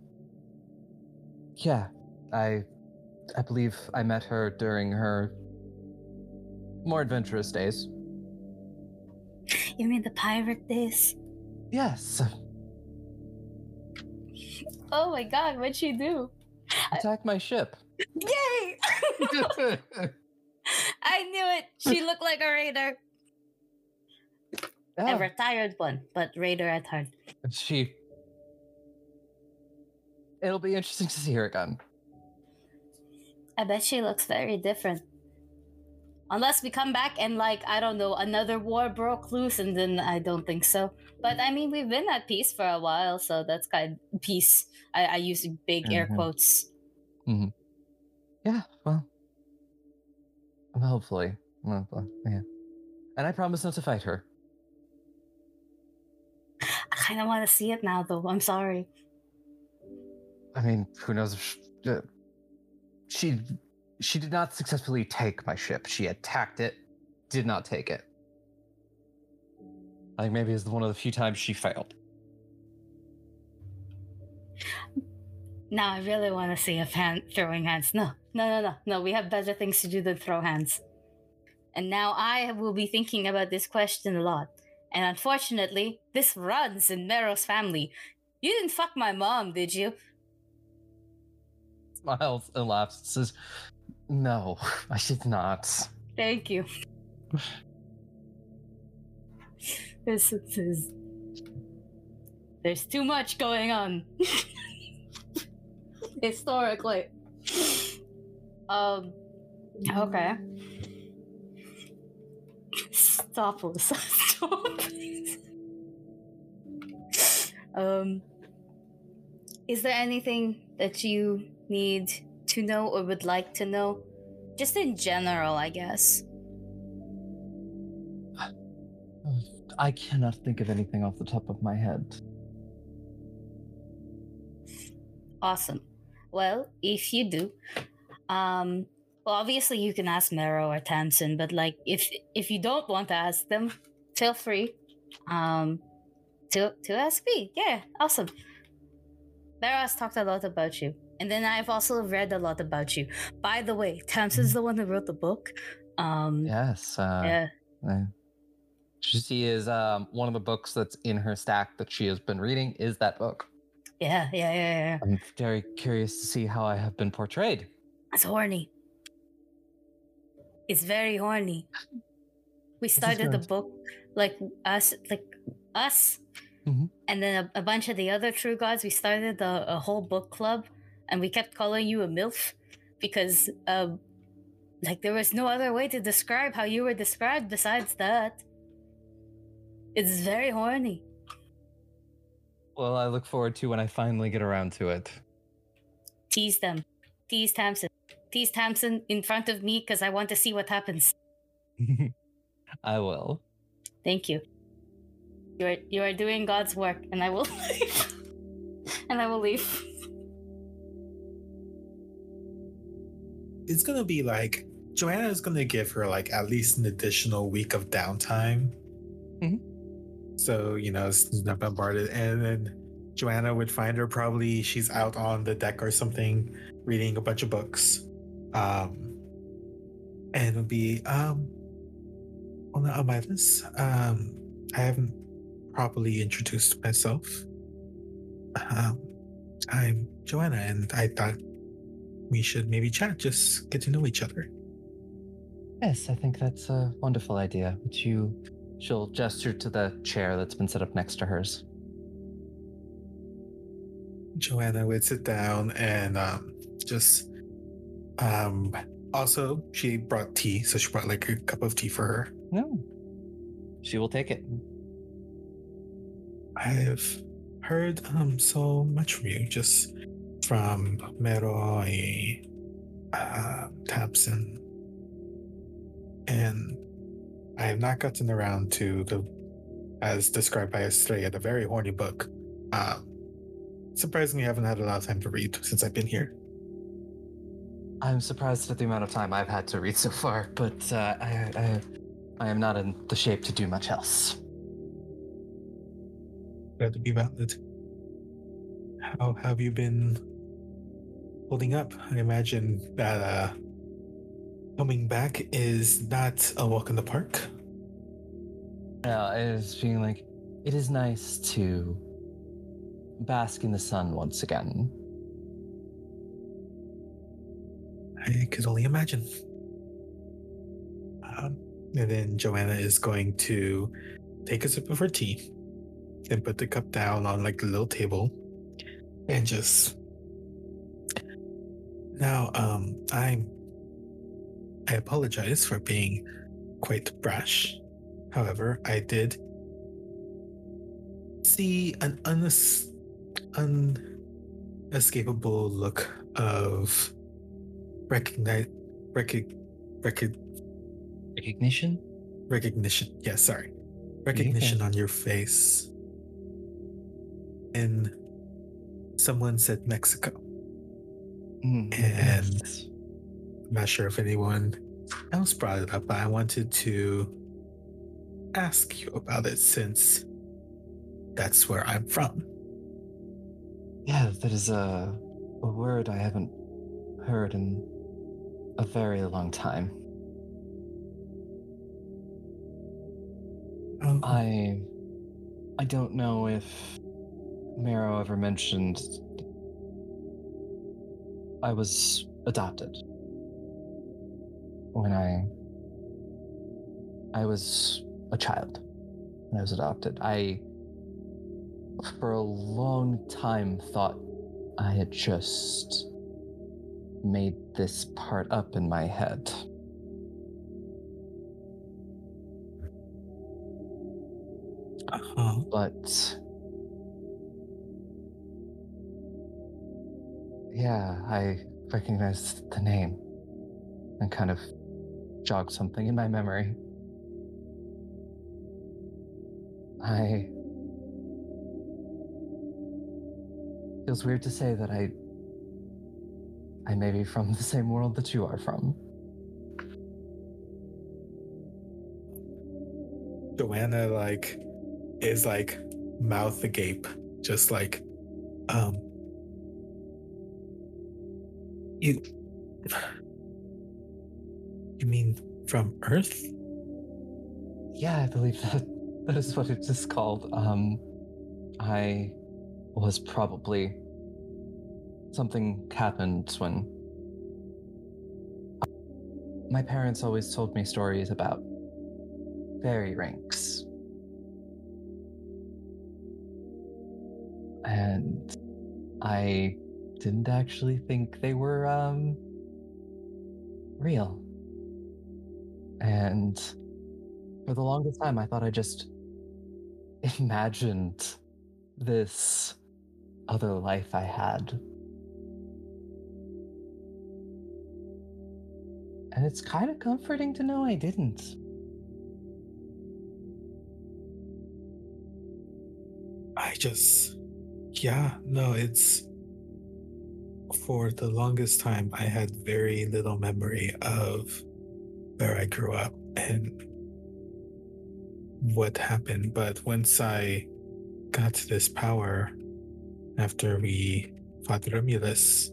Yeah. I I believe I met her during her more adventurous days. You mean the pirate days? Yes. Oh my god, what'd she do? Attack my ship. Yay! I knew it. She looked like a raider. A Yeah, retired one, but raider at heart. she It'll be interesting to see her again. I bet she looks very different. Unless we come back and like I don't know, another war broke loose, and then I don't think so. But I mean, we've been at peace for a while, so that's kind of peace. I, I use big air Mhm. quotes. Yeah, well. Hopefully. Well, yeah. And I promise not to fight her. I kind of want to see it now, though. I'm sorry. I mean, who knows if sh uh, she she did not successfully take my ship. She attacked it, did not take it. I think maybe it's one of the few times she failed. Now I really want to see if hand throwing hands. No, no, no, no, no. We have better things to do than throw hands. And now I will be thinking about this question a lot. And unfortunately, this runs in Marrow's family. You didn't fuck my mom, did you? Smiles and laughs. Says, "No, I did not." Thank you. this is. There's too much going on. Historically. Um. Okay. Stop, Alyssa. Stop. Um. Is there anything that you need to know or would like to know? Just in general, I guess. I cannot think of anything off the top of my head. Awesome. Well, if you do, um, well, obviously you can ask Marrow or Tamsin, but like if if you don't want to ask them, feel free, um, to to ask me. Yeah, awesome. Marrow has talked a lot about you, and then I've also read a lot about you. By the way, Tamsin's the one who wrote the book. Um, Yes. Uh, yeah. uh, she is um, one of the books that's in her stack that she has been reading. Is that book? Yeah, yeah, yeah, yeah. I'm very curious to see how I have been portrayed. It's horny. It's very horny. We started the book like us, like us, Mhm. and then a, a bunch of the other true gods. We started a, a whole book club, and we kept calling you a milf because, um, like there was no other way to describe how you were described besides that. It's very horny. Well, I look forward to when I finally get around to it. Tease them, tease Tamsin, tease Tamsin in front of me because I want to see what happens. I will. Thank you. You are you are doing God's work, and I will leave. and I will leave. It's gonna be like Joanna is gonna give her like at least an additional week of downtime. Mhm. So you know, it's not bombarded, and then Joanna would find her probably she's out on the deck or something, reading a bunch of books. Um, and it'll be um on, the, on my list. Um, I haven't properly introduced myself. Um, I'm Joanna, and I thought we should maybe chat, just get to know each other. Yes, I think that's a wonderful idea. Would you? She'll gesture to the chair that's been set up next to hers. Joanna would sit down and um, just um also she brought tea, so she brought like a cup of tea for her. No. She will take it. I've heard um so much from you, just from Marrow and uh, Tamsin, and I have not gotten around to the, as described by Astraea, the very horny book. Um, surprisingly, I haven't had a lot of time to read since I've been here. I'm surprised at the amount of time I've had to read so far, but uh, I, I, I am not in the shape to do much else. Glad to be valid. How have you been holding up? I imagine that uh, coming back is not a walk in the park. Yeah, it is feeling like it is nice to bask in the sun once again. I could only imagine. Um, and then Joanna is going to take a sip of her tea, then put the cup down on like the little table, and just. Now, um, I'm. I apologize for being quite brash. However, I did see an unes- unescapable look of recognize recog- recog- Recognition? recognition. Yeah, sorry. Recognition on your face. And someone said Mexico. Mm, And- I'm not sure if anyone else brought it up, but I wanted to ask you about it since that's where I'm from. Yeah, that is a, a word I haven't heard in a very long time. Oh, I I don't know if Marrow ever mentioned I was adopted when I I was a child when I was adopted. I for a long time thought I had just made this part up in my head. uh-huh. but yeah, I recognized the name and kind of jogged something in my memory. I feels weird to say that I I may be from the same world that you are from. Joanna like is like mouth agape, just like um you you mean from Earth? Yeah, I believe that that is what it is called. Um, I was probably something happened when my parents always told me stories about fairy rings. And I didn't actually think they were um real. And for the longest time I thought I just imagined this other life I had. And it's kind of comforting to know I didn't. I just yeah, no, it's for the longest time I had very little memory of where I grew up and what happened. But once I got this power after we fought Romulus,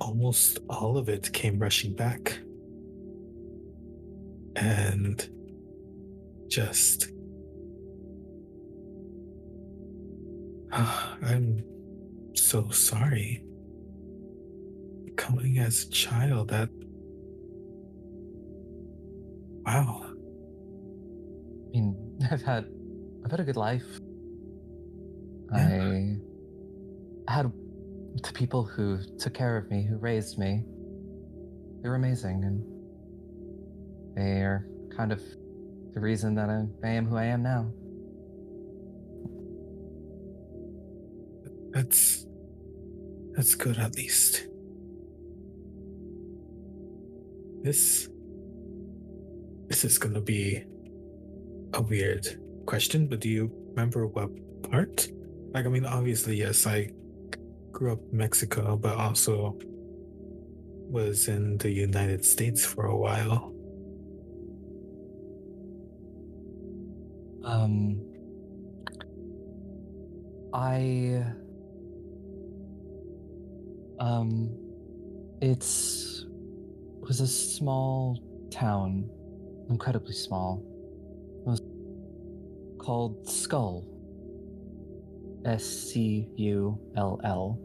almost all of it came rushing back. And just I'm so sorry. Coming as a child, that Wow. I mean, I've had I've had a good life. Yeah. I had the people who took care of me, who raised me. They were amazing, and they are kind of the reason that I, I am who I am now. That's that's good at least. This this is gonna be a weird question, but do you remember what part? Like I mean obviously yes, I grew up in Mexico, but also was in the United States for a while. Um, I um, it's it was a small town, incredibly small. It was called Skull. S C U L L.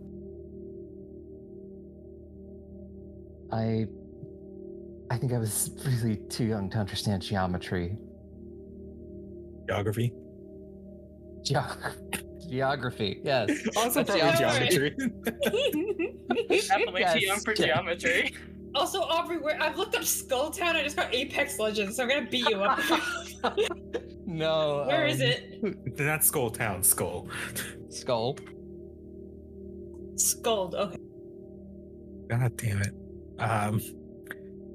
I I think I was really too young to understand geometry. Geography. Geog- geography, yes. Also probably geometry. geometry. Definitely too young for geometry. Also, Aubrey, where I've looked up Skulltown. I just got Apex Legends, so I'm gonna beat you up. No. Where is um, it? Not Skull Town, Skull. Skull. Skulled. Okay. God damn it. Um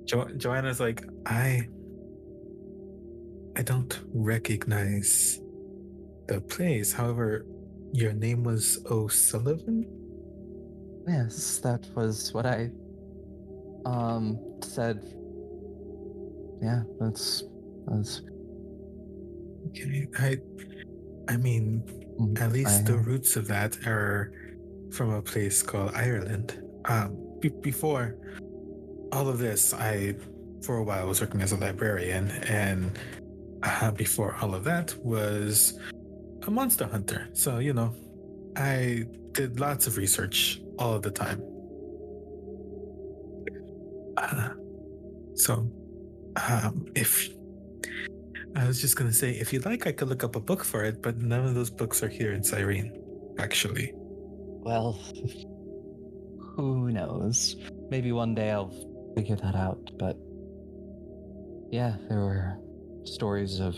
jo- Joanna's like, I I don't recognize the place. However, your name was O'Sullivan? Yes, that was what I um said. Yeah, that's that's Okay. I I mean, mm, at least the roots of that are from a place called Ireland. Um be- before all of this, I for a while was working as a librarian and uh, before all of that was a monster hunter. So, you know, I did lots of research all of the time. Uh, so, um, if I was just gonna say, if you'd like, I could look up a book for it, but none of those books are here in Cyrene, actually. Well, who knows? Maybe one day I'll figure that out, but yeah, there were stories of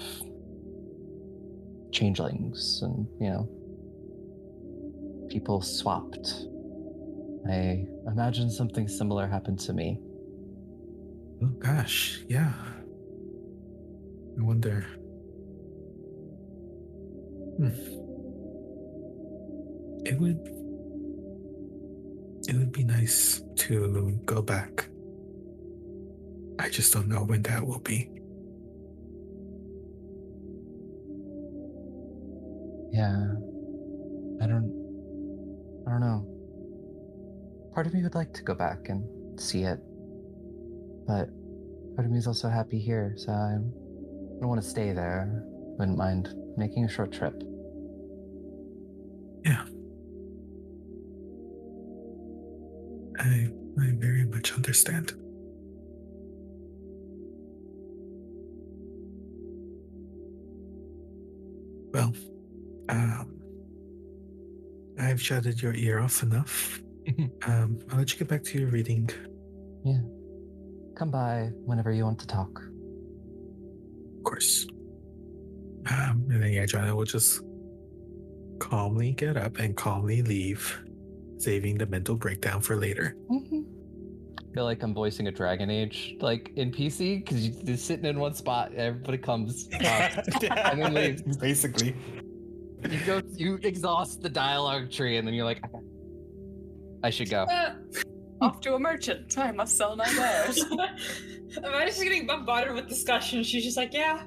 changelings and, you know, people swapped. I imagine something similar happened to me. Oh gosh, yeah. I wonder. Hmm. It would. It would be nice to go back. I just don't know when that will be. Yeah. I don't I don't know. Part of me would like to go back and see it. But part of me is also happy here, so I don't want to stay there. Wouldn't mind making a short trip. Yeah. I I very much understand. Well, um, I've shouted your ear off enough. um, I'll let you get back to your reading. Come by whenever you want to talk. Of course. Um, and then yeah, Joanna will just calmly get up and calmly leave, saving the mental breakdown for later. I feel like I'm voicing a Dragon Age, like in PC, because you're just sitting in one spot, everybody comes. talks. And then leaves. Basically. you go, you exhaust the dialogue tree, and then you're like, I should go. Off to a merchant. I must sell my wares. Amanda's just getting bombarded with discussion. She's just like, yeah,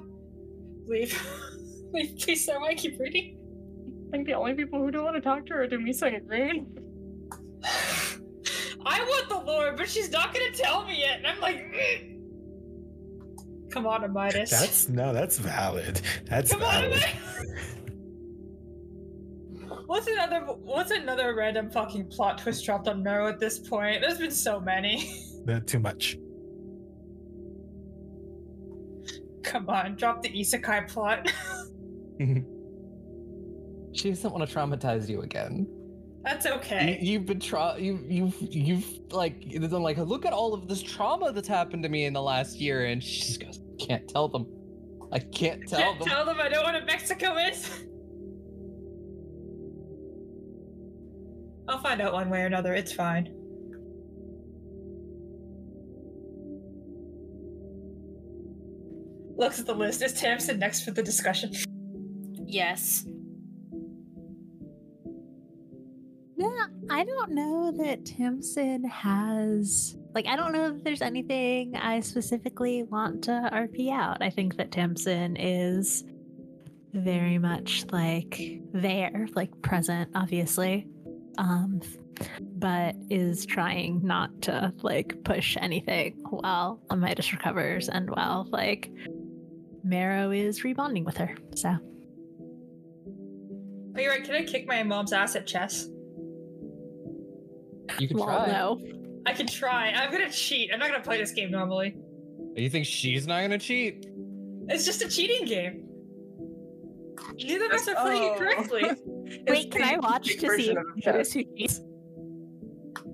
leave. leave, please, so I keep reading. I think the only people who don't want to talk to her are Dumisa and Grun. I want the lore, but she's not gonna tell me it. And I'm like, "Mm." come on, Amytis. That's no, that's valid. That's Come on, valid. Amytis. What's another what's another random fucking plot twist dropped on Meryl at this point? There's been so many. Not too much. Come on, drop the isekai plot. she doesn't want to traumatize you again. That's okay. you've been tra- you you've you've like it's like look at all of this trauma that's happened to me in the last year, and she just goes, can't tell them. I can't tell Can't them. tell them I don't know what a Mexico is. I'll find out one way or another. It's fine. Looks at the list. Is Tamsin next for the discussion? Yes. Yeah, I don't know that Tamsin has like I don't know if there's anything I specifically want to RP out. I think that Tamsin is very much like there, like present, obviously. Um but is trying not to like push anything while Midas recovers and while like Marrow is rebonding with her. So Oh, you're right. Can I kick my mom's ass at chess? You can well, try. no. I can try. I'm gonna cheat. I'm not gonna play this game normally. You think she's not gonna cheat? It's just a cheating game. Neither of us are playing it Oh. correctly. Wait, can I watch to see version if of that is chess. who cheats?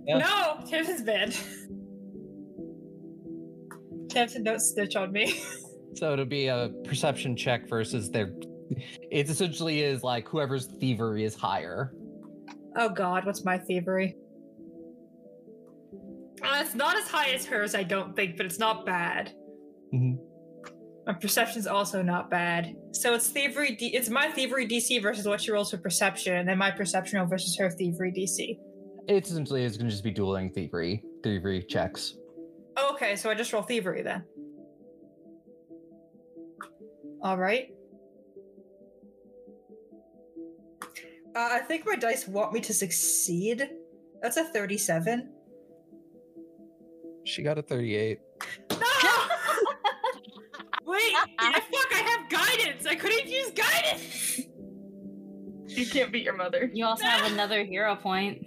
Yeah. No, Tamsin's bad. Tamsin, don't snitch on me. So it'll be a perception check versus their. It essentially is like whoever's thievery is higher. Oh god, what's my thievery? Uh, it's not as high as hers, I don't think, but it's not bad. Mhm. My perception's also not bad. So it's thievery. D- it's my thievery DC versus what she rolls for perception, and then my perception roll versus her thievery DC. It essentially is going to just be dueling thievery, thievery checks. Okay, so I just roll thievery then. All right. Uh, I think my dice want me to succeed. That's a 37. She got a 38. No! Wait, I fuck, I have guidance. I couldn't use guidance. You can't beat your mother. You also have another hero point.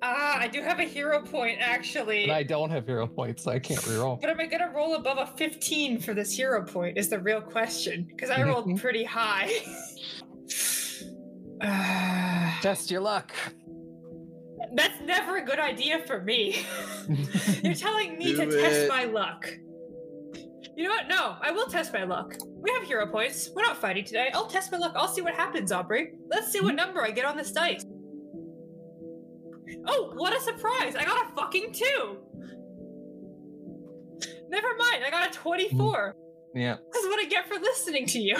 Ah, I do have a hero point actually. And I don't have hero points, so I can't reroll. But am I gonna roll above a 15 for this hero point? Is the real question. Because I rolled pretty high. Ah, Test your luck. That's never a good idea for me. You're telling me to Do test it. my luck. You know what? No, I will test my luck. We have hero points. We're not fighting today. I'll test my luck. I'll see what happens, Aubrey. Let's see what number I get on this dice. Oh, what a surprise! I got a fucking two. Never mind. I got a 24. Yeah. This is what I get for listening to you.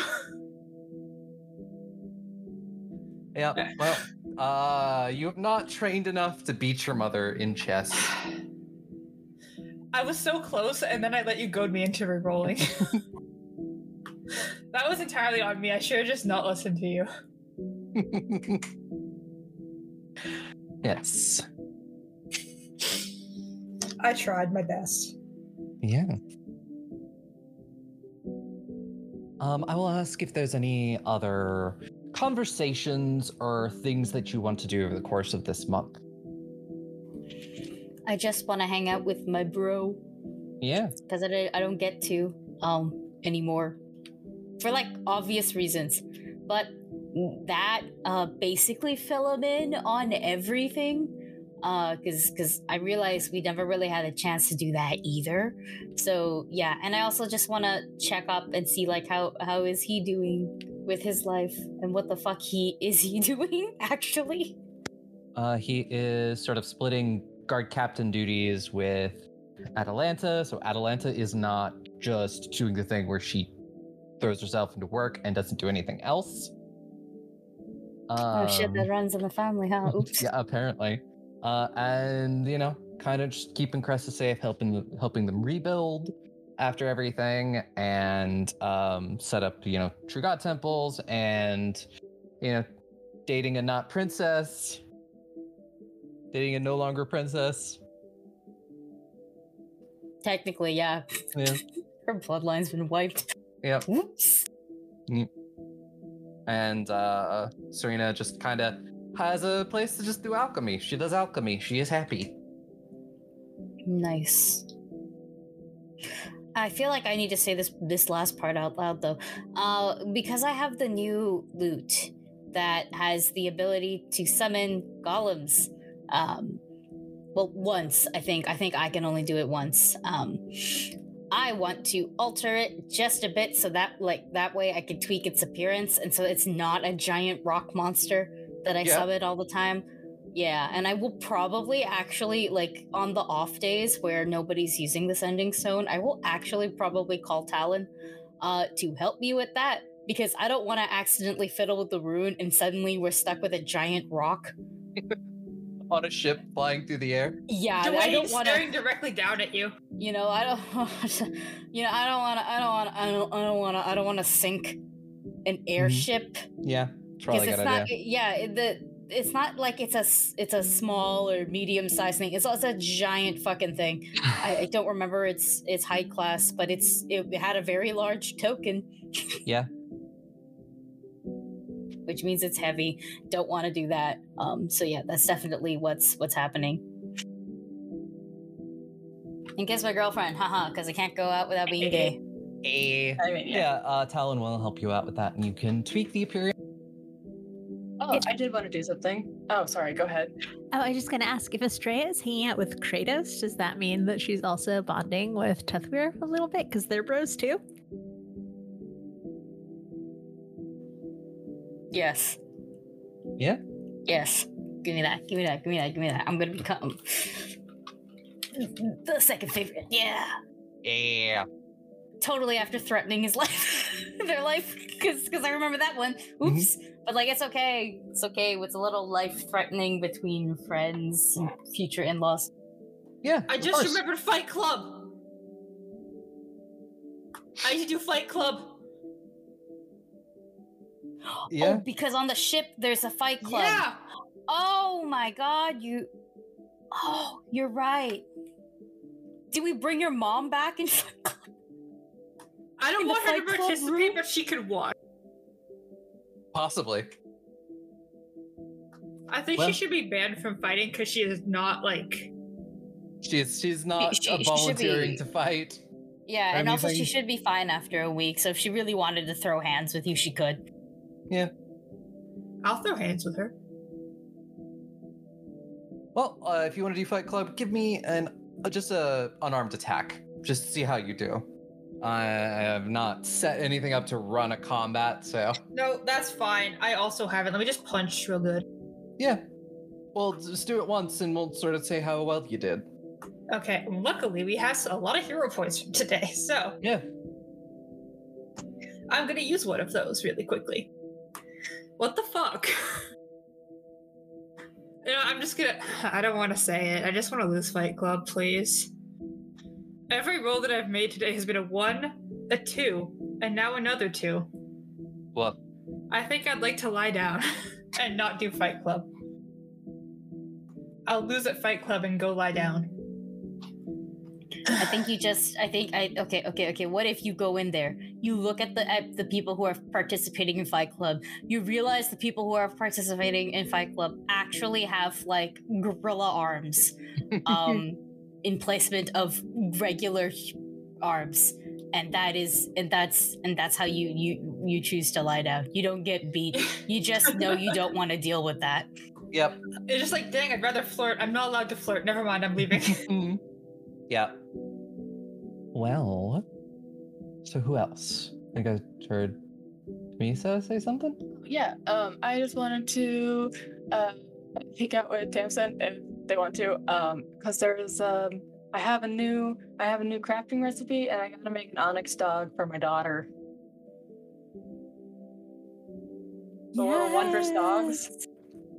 Yeah. Well, uh, you have not trained enough to beat your mother in chess. I was so close, and then I let you goad me into re-rolling. that was entirely on me. I should have just not listened to you. yes. I tried my best. Yeah. Um, I will ask if there's any other conversations or things that you want to do over the course of this month. I just want to hang out with my bro Yeah. because I, don't- I don't get to um anymore for like obvious reasons. But that uh basically fill him in on everything uh because because i realized we never really had a chance to do that either so yeah and i also just want to check up and see like how how is he doing with his life and what the fuck he is he doing actually Uh, he is sort of splitting guard captain duties with Atalanta. So Atalanta is not just doing the thing where she throws herself into work and doesn't do anything else. oh shit that Um, runs in the family huh oops yeah, apparently. Uh, and you know, kind of just keeping Cressa safe, helping helping them rebuild after everything, and um, set up you know true god temples, and you know, dating a not princess, dating a no longer princess. technically yeah Yeah, her bloodline's been wiped yeah. whoops And uh, Serena just kind of has a place to just do alchemy. She does alchemy. She is happy. Nice. I feel like I need to say this this last part out loud though. Uh because I have the new loot that has the ability to summon golems. Um well once, I think. I think I can only do it once. Um I want to alter it just a bit so that like that way I can tweak its appearance and so it's not a giant rock monster that I Yeah. summon all the time. Yeah, and I will probably actually like on the off days where nobody's using the sending stone, I will actually probably call Talon uh to help me with that because I don't want to accidentally fiddle with the rune and suddenly we're stuck with a giant rock. On a ship flying through the air. Yeah, I don't want to staring directly down at you. you know i don't you know i don't want to i don't want to i don't i don't want to i don't want to sink an mm-hmm. airship Yeah, it's probably a it's good not idea. yeah the it's not like it's a s- it's a small or medium sized thing it's also a giant fucking thing I, I don't remember its its height class but it's it had a very large token Yeah. Which means it's heavy don't want to do that um so yeah that's definitely what's what's happening and guess my girlfriend haha because i can't go out without being gay Eh. I mean, yeah. Yeah, uh, Talon will help you out with that, and you can tweak the appearance. Oh, I did want to do something. Oh, sorry. Go ahead. Oh, I was just going to ask if Astraea is hanging out with Kratos, does that mean that she's also bonding with Tethwir a little bit? Because they're bros too? Yes. Yeah? Yes. Give me that. Give me that. Give me that. Give me that. I'm gonna become the second favorite. Yeah. Yeah. Totally after threatening his life, their life, because because I remember that one. Mm-hmm. Oops. But like, it's okay. It's okay. It's a little life threatening between friends, and future in-laws. Yeah. I of just course. remembered Fight Club. I need to do Fight Club. Yeah. Oh, because on the ship there's a fight club. Yeah. Oh my god, you. Oh, you're right. Did we bring your mom back in fight club? I don't In want her to participate, room? but she could watch. Possibly. I think Well- she should be banned from fighting because she is not like. She's she's not she- uh, she should volunteering be- to fight. Yeah, and also she should be fine after a week. So if she really wanted to throw hands with you, she could. I'll throw hands with her. Well, uh, if you want to do Fight Club, give me an uh, just a unarmed attack, just to see how you do. I have not set anything up to run a combat, so No, that's fine. I also haven't. Let me just punch real good. yeah. Well, just do it once, and we'll sort of say how well you did. Okay. Luckily, we have a lot of hero points from today, so Yeah. I'm gonna use one of those really quickly. What the fuck? you know, I'm just gonna. I don't want to say it. I just want to lose Fight Club, please. Every roll that I've made today has been a one, a two, and now another two. What? I think I'd like to lie down and not do Fight Club. I'll lose at Fight Club and go lie down. I think you just. I think I. Okay, okay, okay. What if you go in there? You look at the at the people who are participating in Fight Club. You realize the people who are participating in Fight Club actually have like gorilla arms, um, in placement of regular arms, and that is and that's and that's how you you you choose to lie down. You don't get beat. You just know you don't want to deal with that. yep. It's just like, dang, I'd rather flirt. I'm not allowed to flirt. Never mind, I'm leaving. yeah. Well, so who else? I think I heard Misa say something. Yeah, um, I just wanted to uh, peek out with Tamsin if they want to, um, because there's um, I have a new I have a new crafting recipe, and I gotta make an onyx dog for my daughter. So we're wondrous dogs.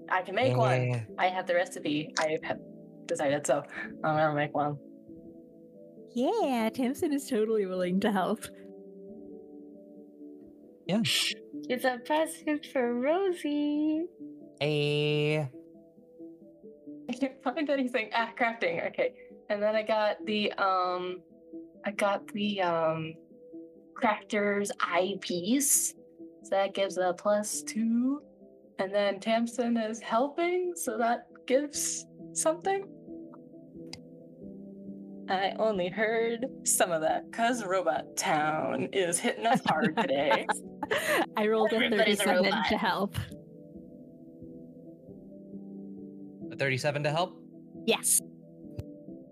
I can make one. I have the recipe. I have decided, so I'm gonna make one. Yeah, Tamsin is totally willing to help. Yeah. It's a present for Rosie. A I can't find anything. Ah, crafting. Okay. And then I got the um I got the um crafter's eyepiece. So that gives a plus two. And then Tamsin is helping, so that gives something. I only heard some of that because Robot Town is hitting us hard today. I rolled a Everybody's a 37 to help. A 37 to help? Yes.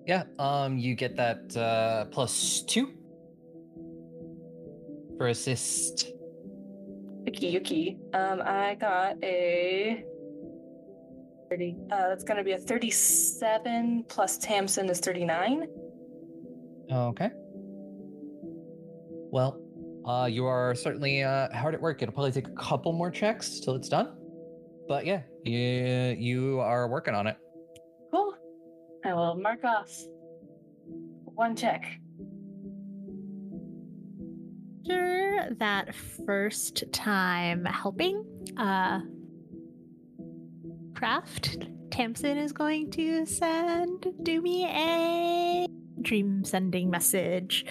Yeah, um, you get that uh, plus two for assist. Yuki Yuki. Um, I got a 30. Uh, that's going to be a 37 plus Tamsin is 39. Okay. Well, uh, you are certainly uh, hard at work. It'll probably take a couple more checks till it's done. But yeah, you, you are working on it. Cool. I will mark off one check. After that first time helping, uh, Craft, Tamsin is going to send Doomy a dream sending message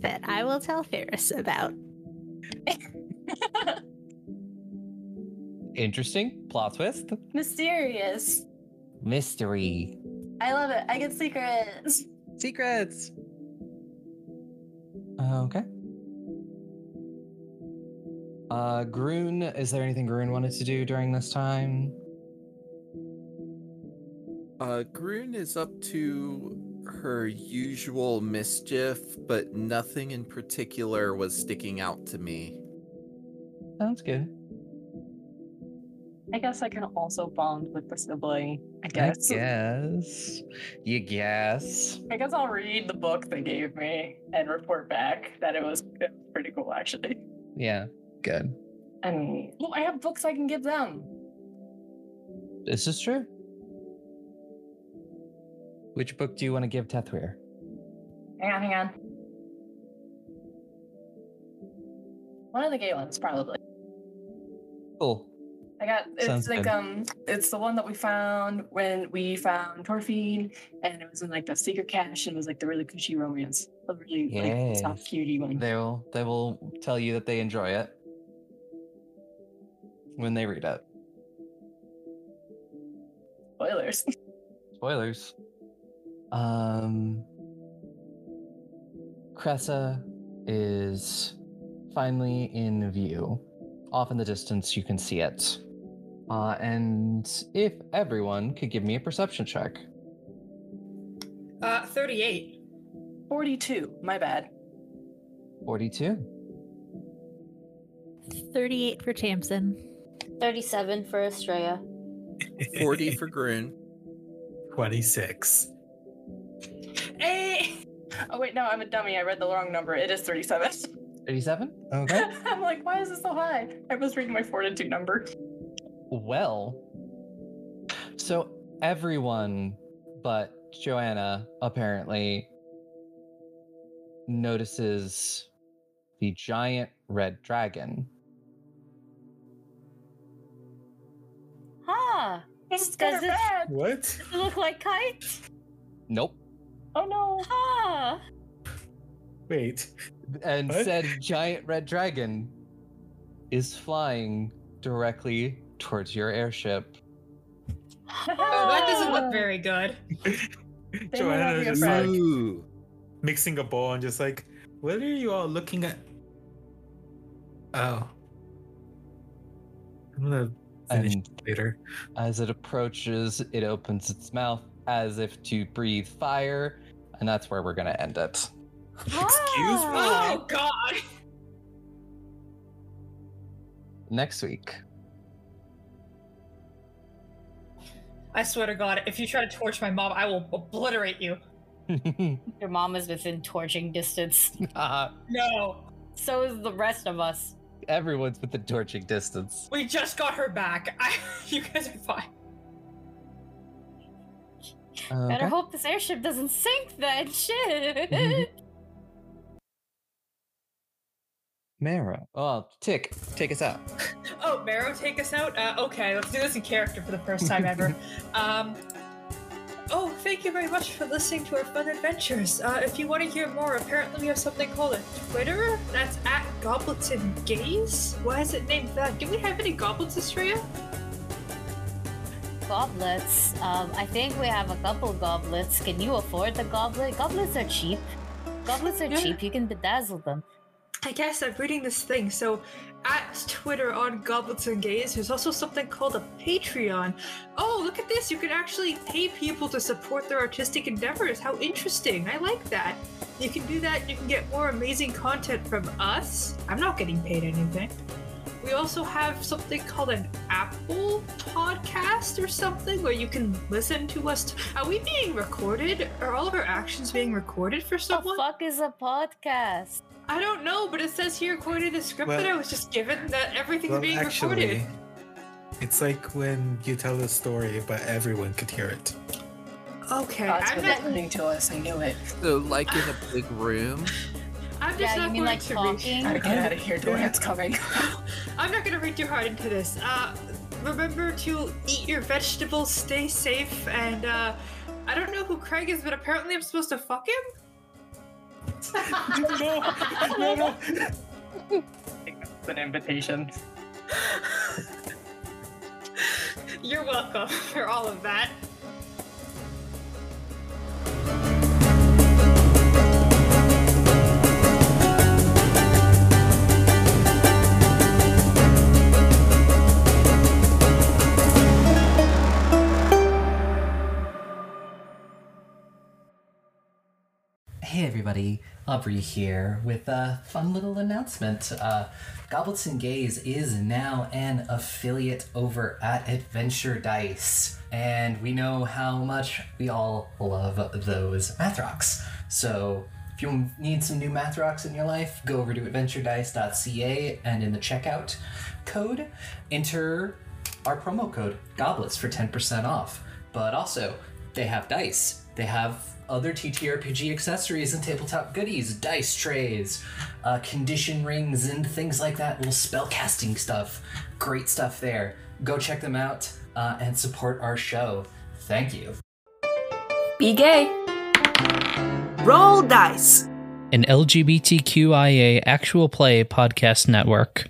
that I will tell Ferris about. Interesting plot twist. Mysterious. Mystery. I love it. I get secrets. Secrets. Okay. Uh, Grun, is there anything Grun wanted to do during this time? Uh, Grun is up to her usual mischief, but nothing in particular was sticking out to me. Sounds good. I guess I can also bond with the sibling. I I guess. guess. You guess. I guess I'll read the book they gave me and report back that it was, it was pretty cool, actually. Yeah, good. And well, I have books I can give them. This is true. Which book do you want to give Tethwir? Hang on, hang on. One of the gay ones, probably. Cool. I got it's Sounds like good. um it's the one that we found when we found Torfine and it was in like the secret cache and it was like the really cushy romance. A really like soft cutie one. They will they will tell you that they enjoy it when they read it. Spoilers. Spoilers. Um Cressa is finally in view. Off in the distance you can see it. Uh, and if everyone could give me a perception check. Uh, 38. 42. My bad. 42. 38 for Tamsin. 37 for Astraea. 40 for Grun. 26. Hey! Oh wait, no, I'm a dummy. I read the wrong number. It is 37. 37? Okay. I'm like, why is this so high? I was reading my fortitude number. Well, so everyone but Joanna apparently notices the giant red dragon. Huh. This is Does kind of. What? Does it look like kites? Nope. Oh no. Huh. Wait. And What? said giant red dragon is flying directly towards your airship. Oh, that doesn't look very good. Joanna just like Ooh. mixing a bowl and just like, what are you all looking at? Oh. I'm gonna finish And later. as it approaches, it opens its mouth as if to breathe fire, and that's where we're going to end it. Excuse me? Oh, God. Next week. I swear to God, if you try to torch my mom, I will obliterate you. Your mom is within torching distance. Ah, No. So is the rest of us. Everyone's within torching distance. We just got her back. I, you guys are fine. Better Okay. hope this airship doesn't sink then. Shit. Mara. Oh, Tick, take us out. Oh, Marrow, take us out? Uh, okay, let's do this in character for the first time ever. um, oh, thank you very much for listening to our fun adventures. Uh, if you want to hear more, apparently we have something called a Twitter. That's at Goblets and Gays. Why is it named that? Do we have any goblins, Astraea? Goblets. Um, I think we have a couple goblets. Can you afford the goblet? Goblets are cheap. Goblets are Yeah. cheap. You can bedazzle them. I guess I'm reading this thing. So, at Twitter on Goblets and Gays, there's also something called a Patreon. Oh, look at this! You can actually pay people to support their artistic endeavors. How interesting! I like that. You can do that. You can get more amazing content from us. I'm not getting paid anything. We also have something called an Apple podcast or something where you can listen to us. Are we being recorded? Are all of our actions being recorded for someone? What The fuck is a podcast? I don't know, but it says here, according to the script that I was just given, that everything's Well, being actually, recorded. it's like when you tell a story, but everyone could hear it. Okay, God's I'm not, listening to us. I knew it. So, like in a big room. I'm just Yeah, not you mean going like to talking? Gotta get out of here. Durant's coming. read. I'm not gonna read too hard into this. Uh, remember to eat your vegetables, stay safe, and uh, I don't know who Craig is, but apparently I'm supposed to fuck him. no, no, no. It's an invitation. You're welcome for all of that. Hey everybody, Aubrey here with a fun little announcement. Uh, Goblets and Gays is now an affiliate over at Adventure Dice, and we know how much we all love those math rocks. So if you need some new math rocks in your life, go over to adventuredice.ca and in the checkout code, enter our promo code Goblets for 10% off. But also, they have dice. They have other TTRPG accessories and tabletop goodies, dice trays, uh, condition rings, and things like that. Little spell casting stuff. Great stuff there. Go check them out uh, and support our show. Thank you. Be gay. Roll dice. an LGBTQIA actual play podcast network.